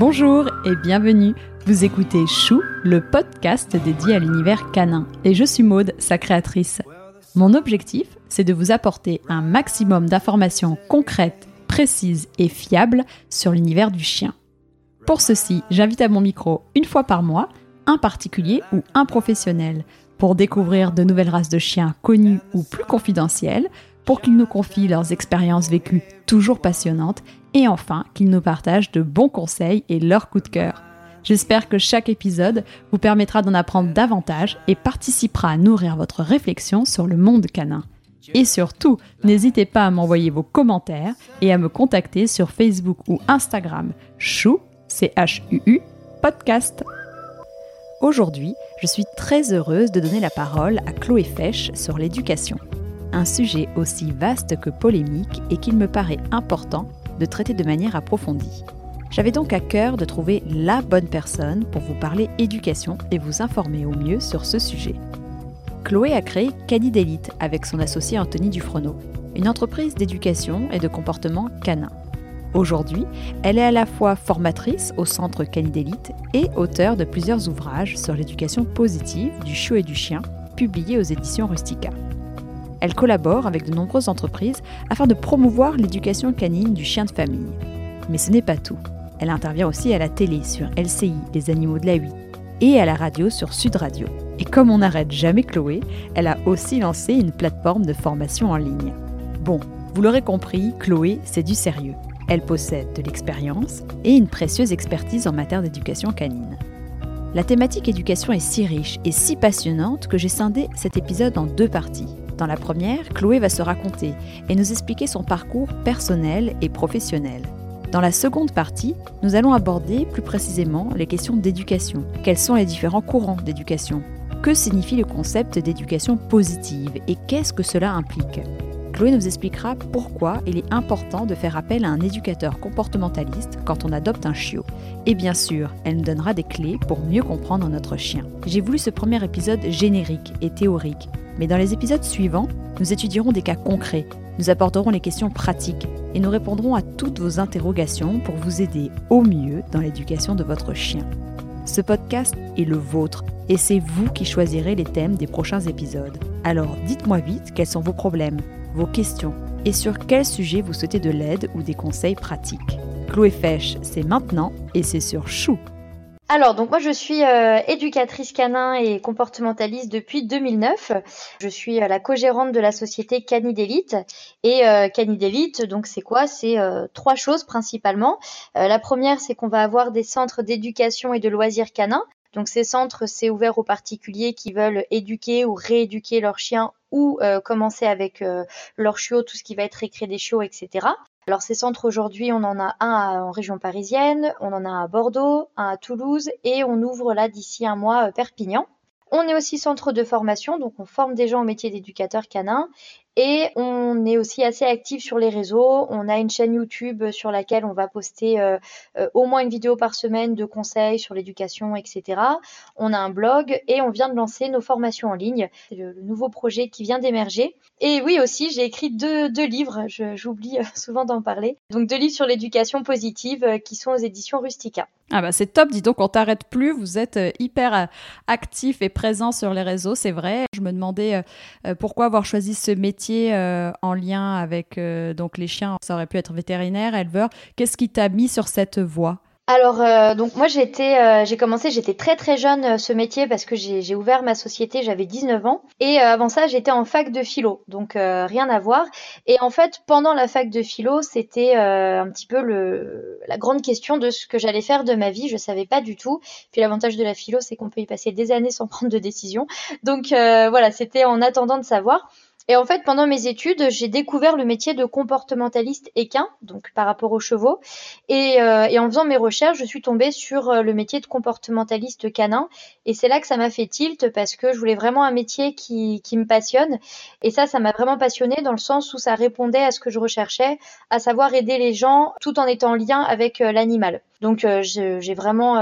Bonjour et bienvenue. Vous écoutez Chou, le podcast dédié à l'univers canin. Et je suis Maude, sa créatrice. Mon objectif, c'est de vous apporter un maximum d'informations concrètes, précises et fiables sur l'univers du chien. Pour ceci, j'invite à mon micro une fois par mois un particulier ou un professionnel pour découvrir de nouvelles races de chiens connues ou plus confidentielles, pour qu'ils nous confient leurs expériences vécues toujours passionnantes et enfin qu'ils nous partagent de bons conseils et leurs coups de cœur. J'espère que chaque épisode vous permettra d'en apprendre davantage et participera à nourrir votre réflexion sur le monde canin. Et surtout, n'hésitez pas à m'envoyer vos commentaires et à me contacter sur Facebook ou Instagram chou, podcast. Aujourd'hui, je suis très heureuse de donner la parole à Chloé Fesch sur l'éducation. Un sujet aussi vaste que polémique et qu'il me paraît important de traiter de manière approfondie. J'avais donc à cœur de trouver la bonne personne pour vous parler éducation et vous informer au mieux sur ce sujet. Chloé a créé Canidélite avec son associé Anthony Dufresneau, une entreprise d'éducation et de comportement canin. Aujourd'hui, elle est à la fois formatrice au centre Canidélite et auteure de plusieurs ouvrages sur l'éducation positive du chiot et du chien, publiés aux éditions Rustica. Elle collabore avec de nombreuses entreprises afin de promouvoir l'éducation canine du chien de famille. Mais ce n'est pas tout. Elle intervient aussi à la télé sur LCI, Les Animaux de la Huit, et à la radio sur Sud Radio. Et comme on n'arrête jamais Chloé, elle a aussi lancé une plateforme de formation en ligne. Bon, vous l'aurez compris, Chloé, c'est du sérieux. Elle possède de l'expérience et une précieuse expertise en matière d'éducation canine. La thématique éducation est si riche et si passionnante que j'ai scindé cet épisode en deux parties. Dans la première, Chloé va se raconter et nous expliquer son parcours personnel et professionnel. Dans la seconde partie, nous allons aborder plus précisément les questions d'éducation. Quels sont les différents courants d'éducation? Que signifie le concept d'éducation positive et qu'est-ce que cela implique? Chloé nous expliquera pourquoi il est important de faire appel à un éducateur comportementaliste quand on adopte un chiot. Et bien sûr, elle nous donnera des clés pour mieux comprendre notre chien. J'ai voulu ce premier épisode générique et théorique, mais dans les épisodes suivants, nous étudierons des cas concrets, nous aborderons les questions pratiques et nous répondrons à toutes vos interrogations pour vous aider au mieux dans l'éducation de votre chien. Ce podcast est le vôtre et c'est vous qui choisirez les thèmes des prochains épisodes. Alors dites-moi vite quels sont vos problèmes, vos questions et sur quel sujet vous souhaitez de l'aide ou des conseils pratiques. Chloé Fesch, c'est maintenant et c'est sur Chou. Alors, donc moi je suis euh, éducatrice canin et comportementaliste depuis 2009. Je suis euh, la co-gérante de la société Canidélite. Et euh, Canidélite, donc c'est quoi? C'est euh, trois choses principalement. la première, c'est qu'on va avoir des centres d'éducation et de loisirs canins. Donc ces centres, c'est ouvert aux particuliers qui veulent éduquer ou rééduquer leurs chiens ou euh, commencer avec euh, leurs chiots, tout ce qui va être récré des chiots, etc. Alors ces centres aujourd'hui, on en a un en région parisienne, on en a un à Bordeaux, un à Toulouse et on ouvre là d'ici un mois euh, Perpignan. On est aussi centre de formation, donc on forme des gens au métier d'éducateur canin et on est aussi assez actif sur les réseaux. On a une chaîne YouTube sur laquelle on va poster euh, euh, au moins une vidéo par semaine de conseils sur l'éducation, etc. On a un blog et on vient de lancer nos formations en ligne. C'est le, nouveau projet qui vient d'émerger. Et oui aussi, j'ai écrit deux, deux livres, j'oublie euh, souvent d'en parler. Donc deux livres sur l'éducation positive qui sont aux éditions Rustica. Ah bah c'est top, dis donc on t'arrête plus, vous êtes hyper actif et présent sur les réseaux, c'est vrai. Je me demandais pourquoi avoir choisi ce métier euh, en lien avec euh, donc les chiens. Ça aurait pu être vétérinaire, éleveur. Qu'est-ce qui t'a mis sur cette voie? Alors euh, donc moi j'ai commencé j'étais très très jeune ce métier parce que j'ai ouvert ma société j'avais 19 ans. Et avant ça j'étais en fac de philo. Donc rien à voir. Et en fait pendant la fac de philo c'était un petit peu la grande question de ce que j'allais faire de ma vie. Je savais pas du tout. Puis l'avantage de la philo c'est qu'on peut y passer des années sans prendre de décision. Donc voilà c'était en attendant de savoir et en fait, pendant mes études, j'ai découvert le métier de comportementaliste équin, donc par rapport aux chevaux. Et, euh, en faisant mes recherches, je suis tombée sur euh, le métier de comportementaliste canin. Et c'est là que ça m'a fait tilt parce que je voulais vraiment un métier qui, me passionne. Et ça, ça m'a vraiment passionnée dans le sens où ça répondait à ce que je recherchais, à savoir aider les gens tout en étant en lien avec euh, l'animal. Donc j'ai vraiment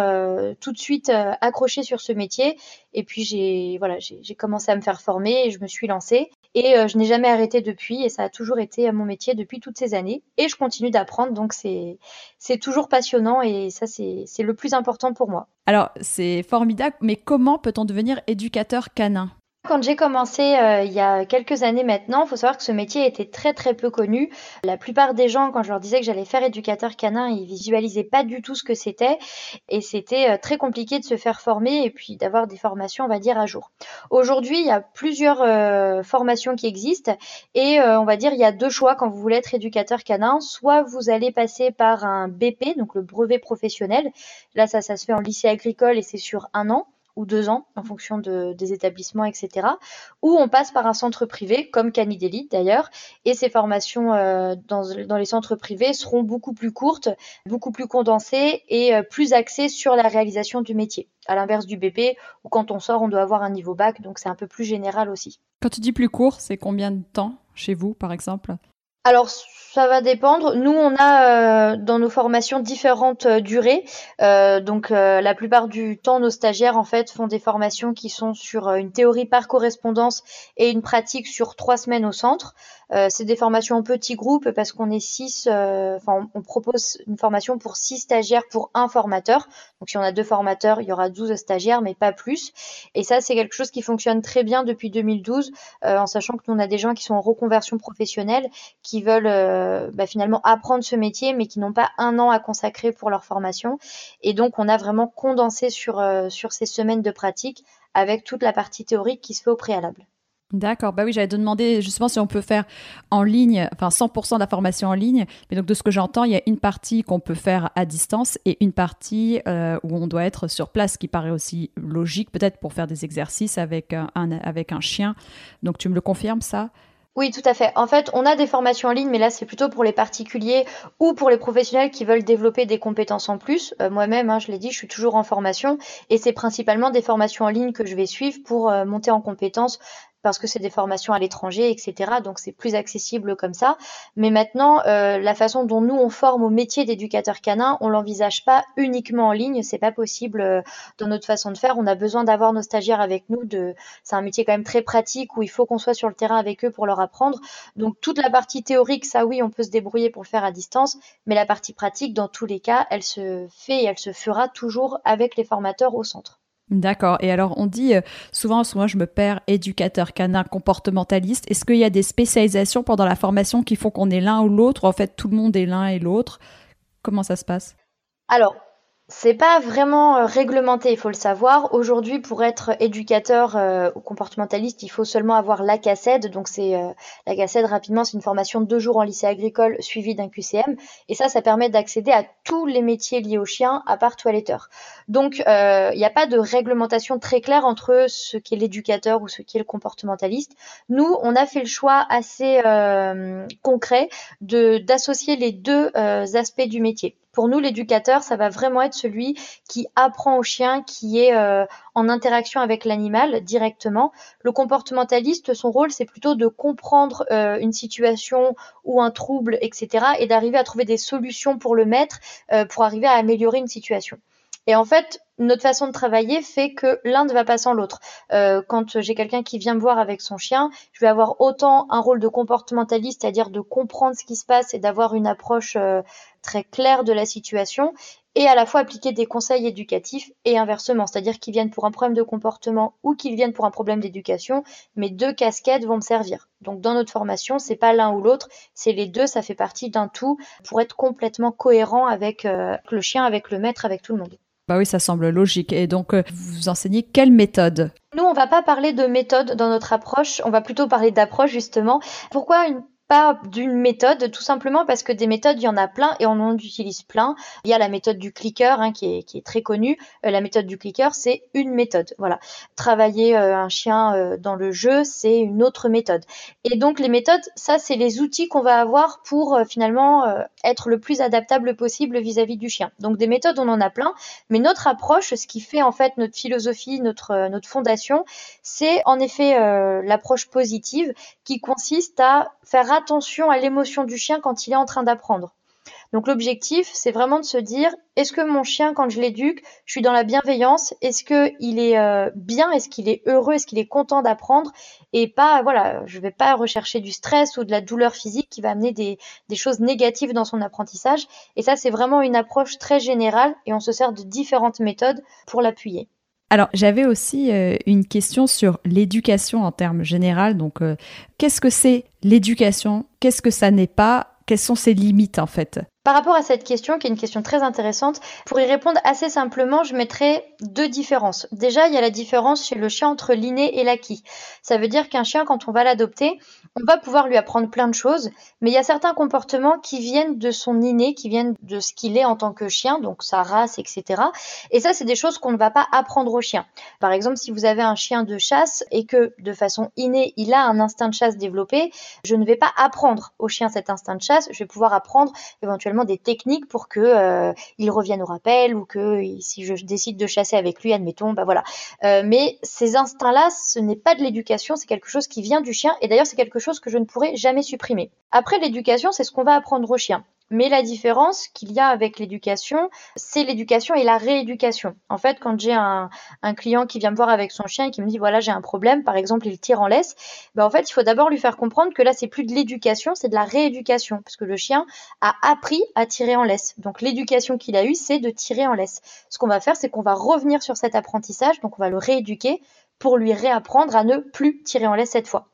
tout de suite accroché sur ce métier et puis j'ai voilà j'ai commencé à me faire former et je me suis lancée Et je n'ai jamais arrêté depuis et ça a toujours été mon métier depuis toutes ces années. Et je continue d'apprendre, donc c'est toujours passionnant et ça c'est le plus important pour moi. Alors c'est formidable, mais comment peut-on devenir éducateur canin? Quand j'ai commencé euh, il y a quelques années maintenant, il faut savoir que ce métier était très très peu connu. La plupart des gens, quand je leur disais que j'allais faire éducateur canin, ils visualisaient pas du tout ce que c'était et c'était euh, très compliqué de se faire former et puis d'avoir des formations, on va dire, à jour. Aujourd'hui, il y a plusieurs euh, formations qui existent et on va dire il y a deux choix quand vous voulez être éducateur canin. Soit vous allez passer par un BP, donc le brevet professionnel. Là, ça, ça se fait en lycée agricole et c'est sur un an ou deux ans en fonction des établissements, etc. Ou on passe par un centre privé, comme Canidelit d'ailleurs, et ces formations euh, dans, les centres privés seront beaucoup plus courtes, beaucoup plus condensées et euh, plus axées sur la réalisation du métier. À l'inverse du BP, où quand on sort, on doit avoir un niveau bac, donc c'est un peu plus général aussi. Quand tu dis plus court, c'est combien de temps chez vous, par exemple? Alors ça va dépendre. Nous, on a euh, dans nos formations différentes euh, durées. Euh, donc la plupart du temps, nos stagiaires en fait font des formations qui sont sur une théorie par correspondance et une pratique sur trois semaines au centre. Euh, c'est des formations en petits groupes parce qu'on est six. Euh, enfin, on, propose une formation pour six stagiaires pour un formateur. Donc, si on a deux formateurs, il y aura 12 stagiaires, mais pas plus. Et ça, c'est quelque chose qui fonctionne très bien depuis 2012, euh, en sachant que nous, on a des gens qui sont en reconversion professionnelle, qui veulent bah, finalement apprendre ce métier, mais qui n'ont pas un an à consacrer pour leur formation. Et donc, on a vraiment condensé sur, sur ces semaines de pratique avec toute la partie théorique qui se fait au préalable. D'accord, bah oui, j'allais te demander justement si on peut faire en ligne, enfin 100% de la formation en ligne, mais donc de ce que j'entends, il y a une partie qu'on peut faire à distance et une partie euh, où on doit être sur place, qui paraît aussi logique peut-être pour faire des exercices avec un, avec un chien. Donc tu me le confirmes ça? Oui, tout à fait. En fait, on a des formations en ligne, mais là, c'est plutôt pour les particuliers ou pour les professionnels qui veulent développer des compétences en plus. Euh, moi-même, hein, je l'ai dit, je suis toujours en formation et c'est principalement des formations en ligne que je vais suivre pour euh, monter en compétences parce que c'est des formations à l'étranger, etc. Donc c'est plus accessible comme ça. Mais maintenant, euh, la façon dont nous on forme au métier d'éducateur canin, on l'envisage pas uniquement en ligne. C'est pas possible euh, dans notre façon de faire. On a besoin d'avoir nos stagiaires avec nous. C'est un métier quand même très pratique où il faut qu'on soit sur le terrain avec eux pour leur apprendre. Donc toute la partie théorique, ça oui, on peut se débrouiller pour le faire à distance. Mais la partie pratique, dans tous les cas, elle se fait et elle se fera toujours avec les formateurs au centre. D'accord. Et alors, on dit euh, souvent, souvent, je me perds éducateur canin comportementaliste. Est-ce qu'il y a des spécialisations pendant la formation qui font qu'on est l'un ou l'autre? En fait, tout le monde est l'un et l'autre. Comment ça se passe? Alors, c'est pas vraiment euh, réglementé, il faut le savoir. Aujourd'hui, pour être éducateur euh, ou comportementaliste, il faut seulement avoir la CACED. Donc, c'est euh, la CACED, rapidement, c'est une formation de deux jours en lycée agricole suivie d'un QCM. Et ça, ça permet d'accéder à tous les métiers liés au chien, à part toiletteur. Donc, il n'y a pas de réglementation très claire entre ce qu'est l'éducateur ou ce qu'est le comportementaliste. Nous, on a fait le choix assez concret de d'associer les deux aspects du métier. Pour nous, l'éducateur, ça va vraiment être celui qui apprend au chien, qui est euh, en interaction avec l'animal directement. Le comportementaliste, son rôle, c'est plutôt de comprendre euh, une situation ou un trouble, etc., et d'arriver à trouver des solutions pour le mettre, euh, pour arriver à améliorer une situation. Et en fait, notre façon de travailler fait que l'un ne va pas sans l'autre. Euh, quand j'ai quelqu'un qui vient me voir avec son chien, je vais avoir autant un rôle de comportementaliste, c'est-à-dire de comprendre ce qui se passe et d'avoir une approche euh, très claire de la situation, et à la fois appliquer des conseils éducatifs et inversement, c'est-à-dire qu'ils viennent pour un problème de comportement ou qu'ils viennent pour un problème d'éducation, mes deux casquettes vont me servir. Donc dans notre formation, c'est pas l'un ou l'autre, c'est les deux, ça fait partie d'un tout pour être complètement cohérent avec euh, le chien, avec le maître, avec tout le monde. Bah oui, ça semble logique. Et donc, euh, vous enseignez quelle méthode? Nous, on va pas parler de méthode dans notre approche, on va plutôt parler d'approche justement. Pourquoi une pas d'une méthode, tout simplement parce que des méthodes, il y en a plein et on en utilise plein. Il y a la méthode du clicker hein, qui, est, qui, est, très connue. Euh, la méthode du clicker, c'est une méthode. Voilà. Travailler euh, un chien euh, dans le jeu, c'est une autre méthode. Et donc les méthodes, ça, c'est les outils qu'on va avoir pour finalement être le plus adaptable possible vis-à-vis -vis du chien. Donc des méthodes, on en a plein, mais notre approche, ce qui fait en fait notre philosophie, notre, notre fondation, c'est en effet l'approche positive qui consiste à faire attention à l'émotion du chien quand il est en train d'apprendre. Donc l'objectif, c'est vraiment de se dire, est-ce que mon chien, quand je l'éduque, je suis dans la bienveillance? Est-ce qu'il est, euh, bien? Est-ce qu'il est heureux? Est-ce qu'il est content d'apprendre? Et pas, voilà, je vais pas rechercher du stress ou de la douleur physique qui va amener des choses négatives dans son apprentissage. Et ça, c'est vraiment une approche très générale et on se sert de différentes méthodes pour l'appuyer. Alors, j'avais aussi euh, une question sur l'éducation en termes généraux. Donc, euh, qu'est-ce que c'est l'éducation? Qu'est-ce que ça n'est pas? Quelles sont ses limites en fait? Par rapport à cette question, qui est une question très intéressante, pour y répondre assez simplement, je mettrai deux différences. Déjà, il y a la différence chez le chien entre l'inné et l'acquis. Ça veut dire qu'un chien, quand on va l'adopter, on va pouvoir lui apprendre plein de choses, mais il y a certains comportements qui viennent de son inné, qui viennent de ce qu'il est en tant que chien, donc sa race, etc. Et ça, c'est des choses qu'on ne va pas apprendre au chien. Par exemple, si vous avez un chien de chasse et que de façon innée, il a un instinct de chasse développé, je ne vais pas apprendre au chien cet instinct de chasse, je vais pouvoir apprendre éventuellement des techniques pour que euh, il revienne au rappel ou que si je décide de chasser avec lui, admettons, bah voilà. Euh, mais ces instincts-là, ce n'est pas de l'éducation, c'est quelque chose qui vient du chien et d'ailleurs c'est quelque chose que je ne pourrai jamais supprimer. Après l'éducation, c'est ce qu'on va apprendre au chien. Mais la différence qu'il y a avec l'éducation, c'est l'éducation et la rééducation. En fait, quand j'ai un, client qui vient me voir avec son chien et qui me dit voilà j'ai un problème, par exemple il tire en laisse, ben en fait il faut d'abord lui faire comprendre que là c'est plus de l'éducation, c'est de la rééducation, parce que le chien a appris à tirer en laisse. Donc l'éducation qu'il a eue, c'est de tirer en laisse. Ce qu'on va faire, c'est qu'on va revenir sur cet apprentissage, donc on va le rééduquer pour lui réapprendre à ne plus tirer en laisse cette fois.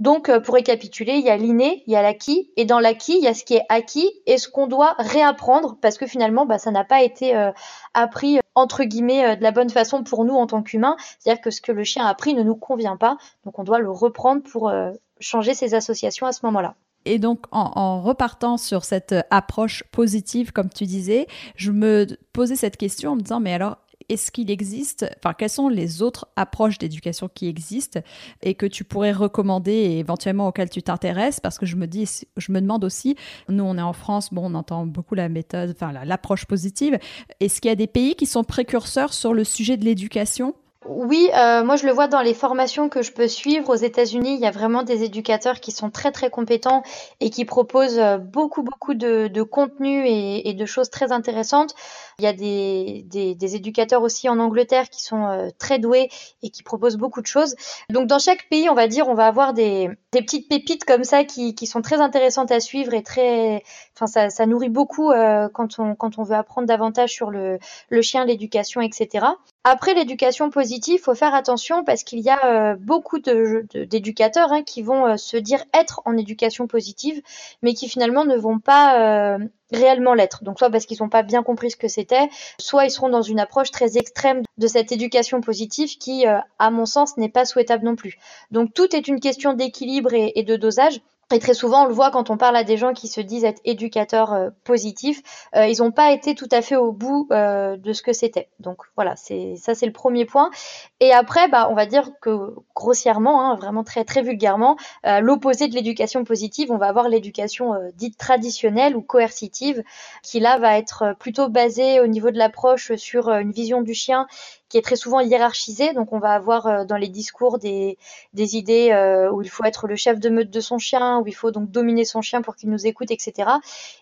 Donc, euh, pour récapituler, il y a l'inné, il y a l'acquis, et dans l'acquis, il y a ce qui est acquis et ce qu'on doit réapprendre parce que finalement, bah, ça n'a pas été euh, appris euh, entre guillemets de la bonne façon pour nous en tant qu'humains. C'est-à-dire que ce que le chien a appris ne nous convient pas, donc on doit le reprendre pour changer ses associations à ce moment-là. Et donc, en, en, repartant sur cette approche positive, comme tu disais, je me posais cette question en me disant, mais alors, est-ce qu'il existe, enfin, quelles sont les autres approches d'éducation qui existent et que tu pourrais recommander et éventuellement auxquelles tu t'intéresses? Parce que je me dis, je me demande aussi, nous on est en France, bon, on entend beaucoup la méthode, enfin, l'approche positive. Est-ce qu'il y a des pays qui sont précurseurs sur le sujet de l'éducation? Oui, euh, moi je le vois dans les formations que je peux suivre aux États-Unis. Il y a vraiment des éducateurs qui sont très très compétents et qui proposent euh, beaucoup beaucoup de, de contenu et, et, de choses très intéressantes. Il y a des, des, éducateurs aussi en Angleterre qui sont euh, très doués et qui proposent beaucoup de choses. Donc dans chaque pays, on va dire, on va avoir des, des petites pépites comme ça qui, qui sont très intéressantes à suivre et très, enfin ça, nourrit beaucoup quand on quand on veut apprendre davantage sur le, le chien, l'éducation, etc. Après l'éducation positive, faut faire attention parce qu'il y a euh, beaucoup d'éducateurs hein, qui vont euh, se dire être en éducation positive, mais qui finalement ne vont pas euh, réellement l'être. Donc soit parce qu'ils n'ont pas bien compris ce que c'était, soit ils seront dans une approche très extrême de cette éducation positive qui, à mon sens, n'est pas souhaitable non plus. Donc tout est une question d'équilibre et de dosage. Et très souvent, on le voit quand on parle à des gens qui se disent être éducateurs euh, positifs, euh, ils n'ont pas été tout à fait au bout euh, de ce que c'était. Donc voilà, c'est ça, c'est le premier point. Et après, bah, on va dire que grossièrement, hein, vraiment très très vulgairement, l'opposé de l'éducation positive, on va avoir l'éducation dite traditionnelle ou coercitive, qui là va être plutôt basée au niveau de l'approche sur une vision du chien qui est très souvent hiérarchisé. Donc on va avoir euh, dans les discours des, des idées euh, où il faut être le chef de meute de son chien, où il faut donc dominer son chien pour qu'il nous écoute, etc.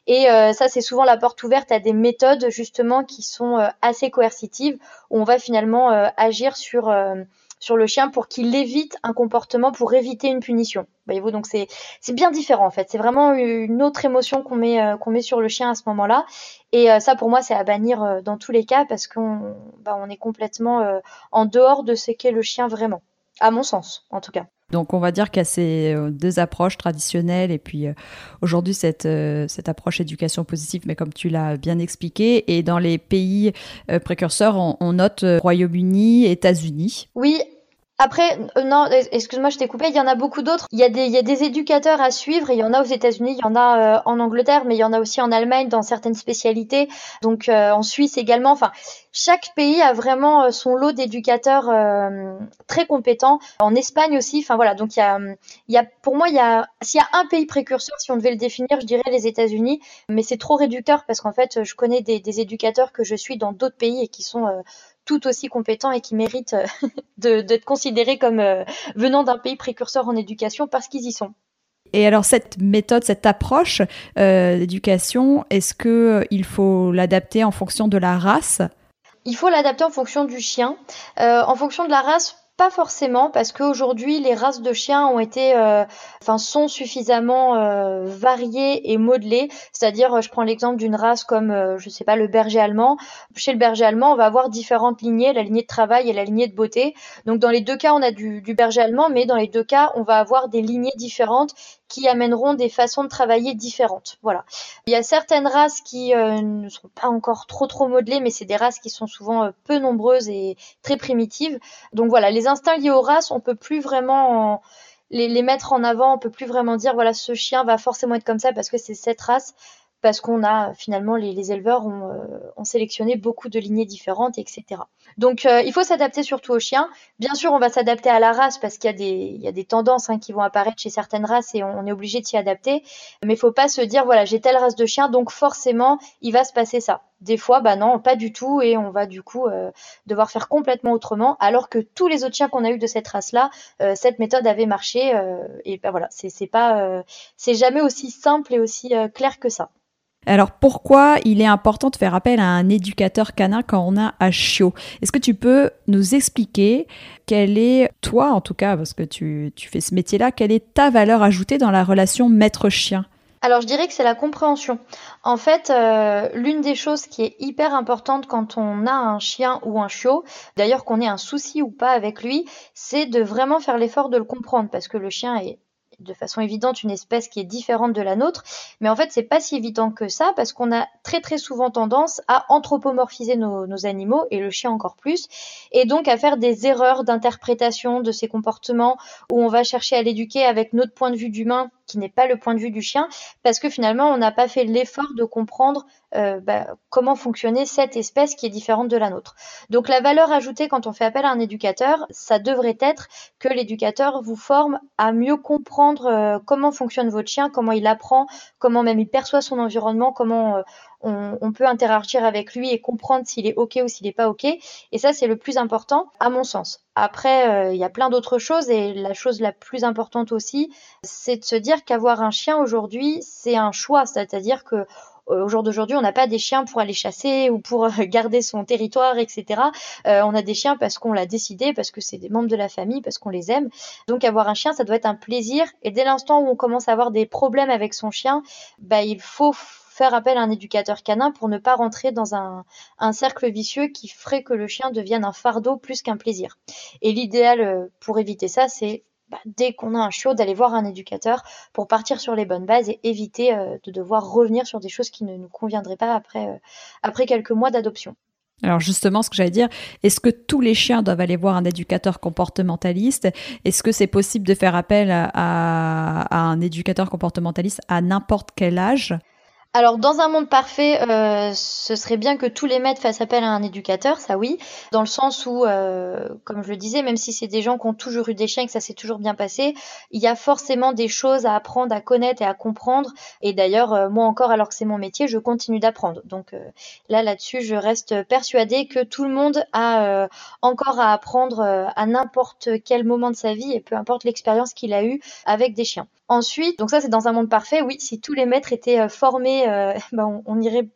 Et euh, ça, c'est souvent la porte ouverte à des méthodes justement qui sont assez coercitives, où on va finalement agir sur sur le chien pour qu'il évite un comportement pour éviter une punition. Voyez-vous, donc c'est bien différent en fait. C'est vraiment une autre émotion qu'on met euh, qu'on met sur le chien à ce moment-là. Et euh, ça pour moi c'est à bannir euh, dans tous les cas parce qu'on bah, on est complètement en dehors de ce qu'est le chien vraiment, à mon sens en tout cas. Donc on va dire a ces deux approches traditionnelles et puis aujourd'hui cette, cette approche éducation positive, mais comme tu l'as bien expliqué, et dans les pays précurseurs, on, on note Royaume-Uni, États-Unis. Oui, après, euh, non, excuse-moi, je t'ai coupé. Il y en a beaucoup d'autres. Il y a des, il y a des éducateurs à suivre. il y en a aux États-Unis, il y en a euh, en Angleterre, mais il y en a aussi en Allemagne dans certaines spécialités. Donc euh, en Suisse également. Enfin, chaque pays a vraiment son lot d'éducateurs très compétents. En Espagne aussi. Enfin voilà. Donc il y a, il y a, pour moi, il y a, s'il y a un pays précurseur, si on devait le définir, je dirais les États-Unis. Mais c'est trop réducteur parce qu'en fait, je connais des, des, éducateurs que je suis dans d'autres pays et qui sont tout aussi compétents et qui méritent euh, d'être considérés comme euh, venant d'un pays précurseur en éducation parce qu'ils y sont. Et alors cette méthode, cette approche d'éducation, est-ce que il faut l'adapter en fonction de la race? Il faut l'adapter en fonction du chien. en fonction de la race, pas forcément, parce qu'aujourd'hui les races de chiens ont été, euh, enfin sont suffisamment euh, variées et modelées. C'est-à-dire, je prends l'exemple d'une race comme, euh, je sais pas, le berger allemand. Chez le berger allemand, on va avoir différentes lignées, la lignée de travail et la lignée de beauté. Donc dans les deux cas, on a du, du berger allemand, mais dans les deux cas, on va avoir des lignées différentes qui amèneront des façons de travailler différentes. Voilà. Il y a certaines races qui euh, ne sont pas encore trop trop modelées, mais c'est des races qui sont souvent euh, peu nombreuses et très primitives. Donc voilà, les instincts liés aux races, on peut plus vraiment les, les, mettre en avant, on peut plus vraiment dire voilà ce chien va forcément être comme ça parce que c'est cette race parce qu'on a finalement les, éleveurs ont, euh, ont, sélectionné beaucoup de lignées différentes, etc. Donc euh, il faut s'adapter surtout aux chiens. Bien sûr, on va s'adapter à la race parce qu'il y a des, y a des tendances hein, qui vont apparaître chez certaines races et on, est obligé de s'y adapter. Mais il faut pas se dire voilà j'ai telle race de chien donc forcément il va se passer ça. Des fois, bah non, pas du tout, et on va du coup euh, devoir faire complètement autrement, alors que tous les autres chiens qu'on a eu de cette race-là, cette méthode avait marché, et ben voilà, c'est pas, c'est jamais aussi simple et aussi clair que ça. Alors pourquoi il est important de faire appel à un éducateur canin quand on a un chiot? Est-ce que tu peux nous expliquer quelle est, toi en tout cas, parce que tu, fais ce métier-là, quelle est ta valeur ajoutée dans la relation maître-chien? Alors je dirais que c'est la compréhension. En fait, euh, l'une des choses qui est hyper importante quand on a un chien ou un chiot, d'ailleurs qu'on ait un souci ou pas avec lui, c'est de vraiment faire l'effort de le comprendre parce que le chien est de façon évidente une espèce qui est différente de la nôtre, mais en fait c'est pas si évident que ça parce qu'on a très très souvent tendance à anthropomorphiser nos, nos, animaux et le chien encore plus, et donc à faire des erreurs d'interprétation de ses comportements où on va chercher à l'éduquer avec notre point de vue d'humain qui n'est pas le point de vue du chien, parce que finalement on n'a pas fait l'effort de comprendre euh, bah, comment fonctionnait cette espèce qui est différente de la nôtre. Donc la valeur ajoutée quand on fait appel à un éducateur, ça devrait être que l'éducateur vous forme à mieux comprendre euh, comment fonctionne votre chien, comment il apprend, comment même il perçoit son environnement, comment euh, on, peut interagir avec lui et comprendre s'il est OK ou s'il n'est pas OK. Et ça, c'est le plus important, à mon sens. Après, il y a plein d'autres choses et la chose la plus importante aussi, c'est de se dire qu'avoir un chien aujourd'hui, c'est un choix. C'est-à-dire que euh, au jour d'aujourd'hui, on n'a pas des chiens pour aller chasser ou pour euh, garder son territoire, etc. Euh, on a des chiens parce qu'on l'a décidé, parce que c'est des membres de la famille, parce qu'on les aime. Donc avoir un chien, ça doit être un plaisir. Et dès l'instant où on commence à avoir des problèmes avec son chien, bah, il faut faire appel à un éducateur canin pour ne pas rentrer dans un, un, cercle vicieux qui ferait que le chien devienne un fardeau plus qu'un plaisir. Et l'idéal pour éviter ça, c'est bah, dès qu'on a un chiot, d'aller voir un éducateur pour partir sur les bonnes bases et éviter euh, de devoir revenir sur des choses qui ne nous conviendraient pas après, euh, après quelques mois d'adoption. Alors justement, ce que j'allais dire, est-ce que tous les chiens doivent aller voir un éducateur comportementaliste? Est-ce que c'est possible de faire appel à un éducateur comportementaliste à n'importe quel âge? Alors, dans un monde parfait, euh, ce serait bien que tous les maîtres fassent appel à un éducateur, ça oui, dans le sens où, euh, comme je le disais, même si c'est des gens qui ont toujours eu des chiens et que ça s'est toujours bien passé, il y a forcément des choses à apprendre, à connaître et à comprendre. Et d'ailleurs, euh, moi encore, alors que c'est mon métier, je continue d'apprendre. Donc là, là-dessus, je reste persuadée que tout le monde a encore à apprendre à n'importe quel moment de sa vie et peu importe l'expérience qu'il a eue avec des chiens. Ensuite, donc ça c'est dans un monde parfait, oui, si tous les maîtres étaient formés, ben on, irait,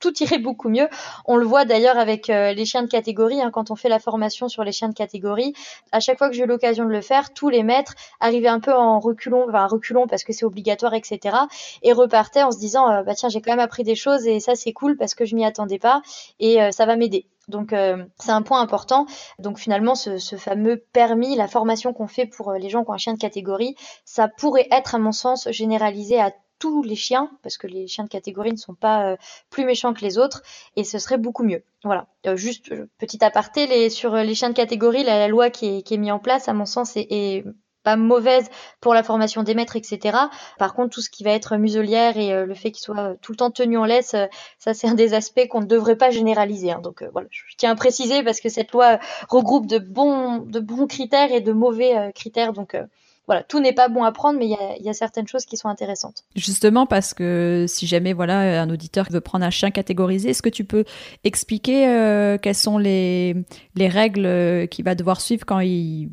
tout irait beaucoup mieux. On le voit d'ailleurs avec euh, les chiens de catégorie, hein, quand on fait la formation sur les chiens de catégorie. À chaque fois que j'ai eu l'occasion de le faire, tous les maîtres arrivaient un peu en reculons, enfin reculons parce que c'est obligatoire, etc. Et repartaient en se disant, bah tiens, j'ai quand même appris des choses et ça c'est cool parce que je m'y attendais pas et ça va m'aider. Donc euh, c'est un point important. Donc finalement, ce, fameux permis, la formation qu'on fait pour euh, les gens qui ont un chien de catégorie, ça pourrait être à mon sens généralisé à tous les chiens, parce que les chiens de catégorie ne sont pas euh, plus méchants que les autres, et ce serait beaucoup mieux. Voilà. juste petit aparté, sur les chiens de catégorie, la, loi qui est, mise en place, à mon sens, est pas mauvaise pour la formation des maîtres, etc. Par contre, tout ce qui va être muselière et euh, le fait qu'il soit euh, tout le temps tenu en laisse, euh, ça c'est un des aspects qu'on ne devrait pas généraliser. Hein. Donc voilà, je tiens à préciser parce que cette loi regroupe de bons, de bons critères et de mauvais critères. Donc voilà, tout n'est pas bon à prendre, mais il y a, certaines choses qui sont intéressantes. Justement, parce que si jamais voilà un auditeur veut prendre un chien catégorisé, est-ce que tu peux expliquer euh, quelles sont les, les règles euh, qu'il va devoir suivre quand il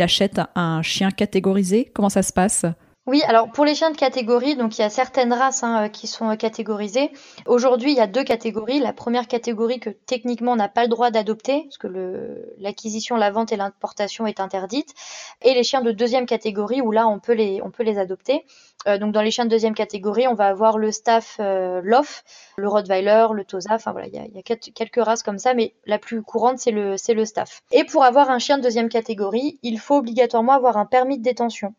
achète un chien catégorisé? Comment ça se passe? Oui, alors pour les chiens de catégorie, donc il y a certaines races hein, euh, qui sont euh, catégorisées. Aujourd'hui, il y a deux catégories. La première catégorie que techniquement on n'a pas le droit d'adopter, parce que l'acquisition, la vente et l'importation est interdite, et les chiens de deuxième catégorie où là on peut les, adopter. Euh, donc dans les chiens de deuxième catégorie, on va avoir le staff euh, le Rottweiler, le Tosa. Enfin voilà, il y a, quelques races comme ça, mais la plus courante c'est le staff. Et pour avoir un chien de deuxième catégorie, il faut obligatoirement avoir un permis de détention.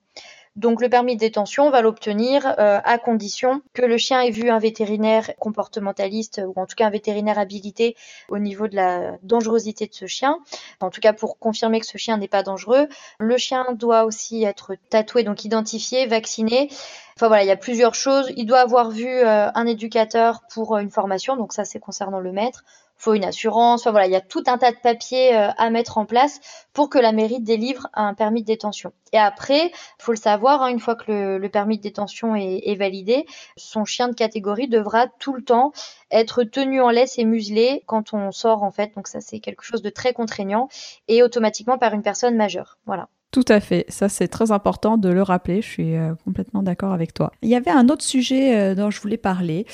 Donc le permis de détention, on va l'obtenir euh, à condition que le chien ait vu un vétérinaire comportementaliste ou en tout cas un vétérinaire habilité au niveau de la dangerosité de ce chien. En tout cas pour confirmer que ce chien n'est pas dangereux. Le chien doit aussi être tatoué, donc identifié, vacciné. Enfin voilà, il y a plusieurs choses. Il doit avoir vu euh, un éducateur pour euh, une formation, donc ça c'est concernant le maître faut une assurance. Enfin, voilà, il y a tout un tas de papiers euh, à mettre en place pour que la mairie délivre un permis de détention. Et après, faut le savoir, hein, une fois que le, permis de détention est, validé, son chien de catégorie devra tout le temps être tenu en laisse et muselé quand on sort en fait. Donc ça, c'est quelque chose de très contraignant et automatiquement par une personne majeure. Voilà. Tout à fait, ça c'est très important de le rappeler, je suis euh, complètement d'accord avec toi. Il y avait un autre sujet euh, dont je voulais parler.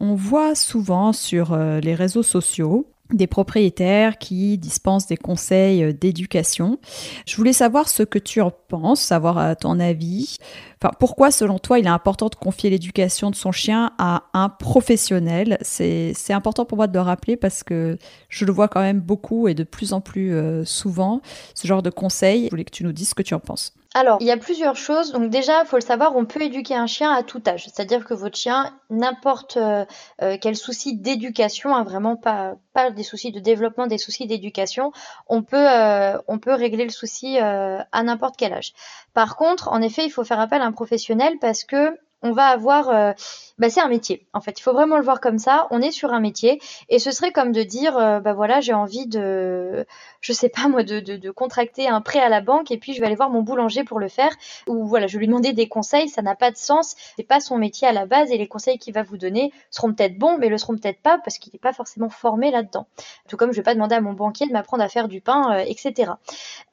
On voit souvent sur euh, les réseaux sociaux des propriétaires qui dispensent des conseils euh, d'éducation. Je voulais savoir ce que tu en penses, savoir à ton avis. Enfin, pourquoi, selon toi, il est important de confier l'éducation de son chien à un professionnel? C'est important pour moi de le rappeler parce que je le vois quand même beaucoup et de plus en plus euh, souvent, ce genre de conseils. Je voulais que tu nous dises ce que tu en penses. Alors, il y a plusieurs choses. Donc déjà, il faut le savoir, on peut éduquer un chien à tout âge. C'est-à-dire que votre chien, n'importe euh, euh, quel souci d'éducation, hein, vraiment pas, pas des soucis de développement, des soucis d'éducation, on peut, euh, on peut régler le souci à n'importe quel âge. Par contre, en effet, il faut faire appel à un professionnel parce que on va avoir, bah, c'est un métier. En fait, il faut vraiment le voir comme ça. On est sur un métier, et ce serait comme de dire, euh, bah voilà, j'ai envie de, je sais pas moi, de, contracter un prêt à la banque, et puis je vais aller voir mon boulanger pour le faire, ou voilà, je vais lui demander des conseils. Ça n'a pas de sens. C'est pas son métier à la base, et les conseils qu'il va vous donner seront peut-être bons, mais le seront peut-être pas parce qu'il n'est pas forcément formé là-dedans. Tout comme je vais pas demander à mon banquier de m'apprendre à faire du pain, euh, etc.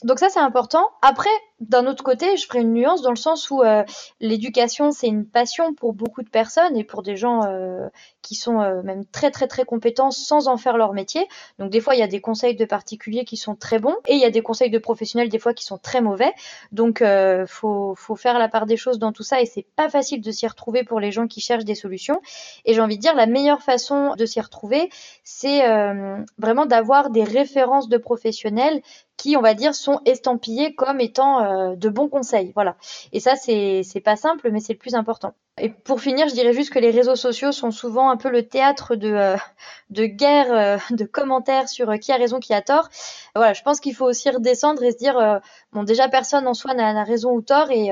Donc ça, c'est important. Après, d'un autre côté, je ferai une nuance dans le sens où l'éducation, c'est une passion pour beaucoup de personnes et pour des gens euh, qui sont euh, même très très très compétents sans en faire leur métier. Donc des fois il y a des conseils de particuliers qui sont très bons et il y a des conseils de professionnels des fois qui sont très mauvais. Donc euh, faut faut faire la part des choses dans tout ça et c'est pas facile de s'y retrouver pour les gens qui cherchent des solutions. Et j'ai envie de dire la meilleure façon de s'y retrouver, c'est euh, vraiment d'avoir des références de professionnels qui, on va dire, sont estampillés comme étant euh, de bons conseils. Voilà. Et ça, c'est pas simple, mais c'est le plus important. Et pour finir, je dirais juste que les réseaux sociaux sont souvent un peu le théâtre de euh, de guerre, euh, de commentaires sur qui a raison, qui a tort. Voilà, je pense qu'il faut aussi redescendre et se dire bon, déjà personne en soi n'a raison ou tort et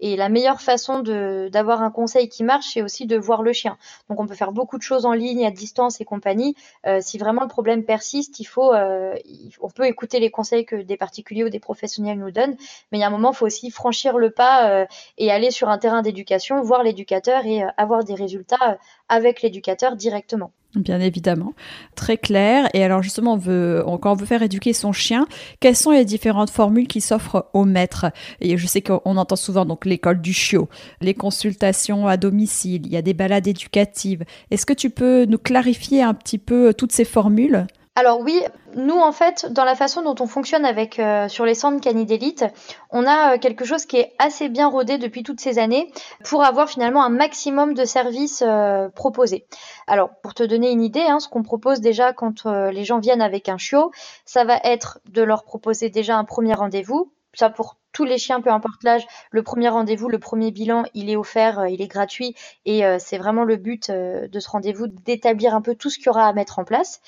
et la meilleure façon d'avoir un conseil qui marche, c'est aussi de voir le chien. Donc on peut faire beaucoup de choses en ligne, à distance et compagnie. Euh, si vraiment le problème persiste, il faut, euh, on peut écouter les conseils que des particuliers ou des professionnels nous donnent. Mais il y a un moment, il faut aussi franchir le pas euh, et aller sur un terrain d'éducation, voir l'éducateur et avoir des résultats avec l'éducateur directement. Bien évidemment, très clair. Et alors justement, on veut, quand on veut faire éduquer son chien, quelles sont les différentes formules qui s'offrent au maître? Et je sais qu'on entend souvent donc l'école du chiot, les consultations à domicile, il y a des balades éducatives. Est-ce que tu peux nous clarifier un petit peu toutes ces formules? Alors oui, nous en fait, dans la façon dont on fonctionne avec euh, sur les centres d'élite, on a euh, quelque chose qui est assez bien rodé depuis toutes ces années pour avoir finalement un maximum de services euh, proposés. Alors pour te donner une idée, hein, ce qu'on propose déjà quand les gens viennent avec un chiot, ça va être de leur proposer déjà un premier rendez-vous. Ça pour tous les chiens, peu importe l'âge, le premier rendez-vous, le premier bilan, il est offert, il est gratuit et c'est vraiment le but de ce rendez-vous d'établir un peu tout ce qu'il y aura à mettre en place.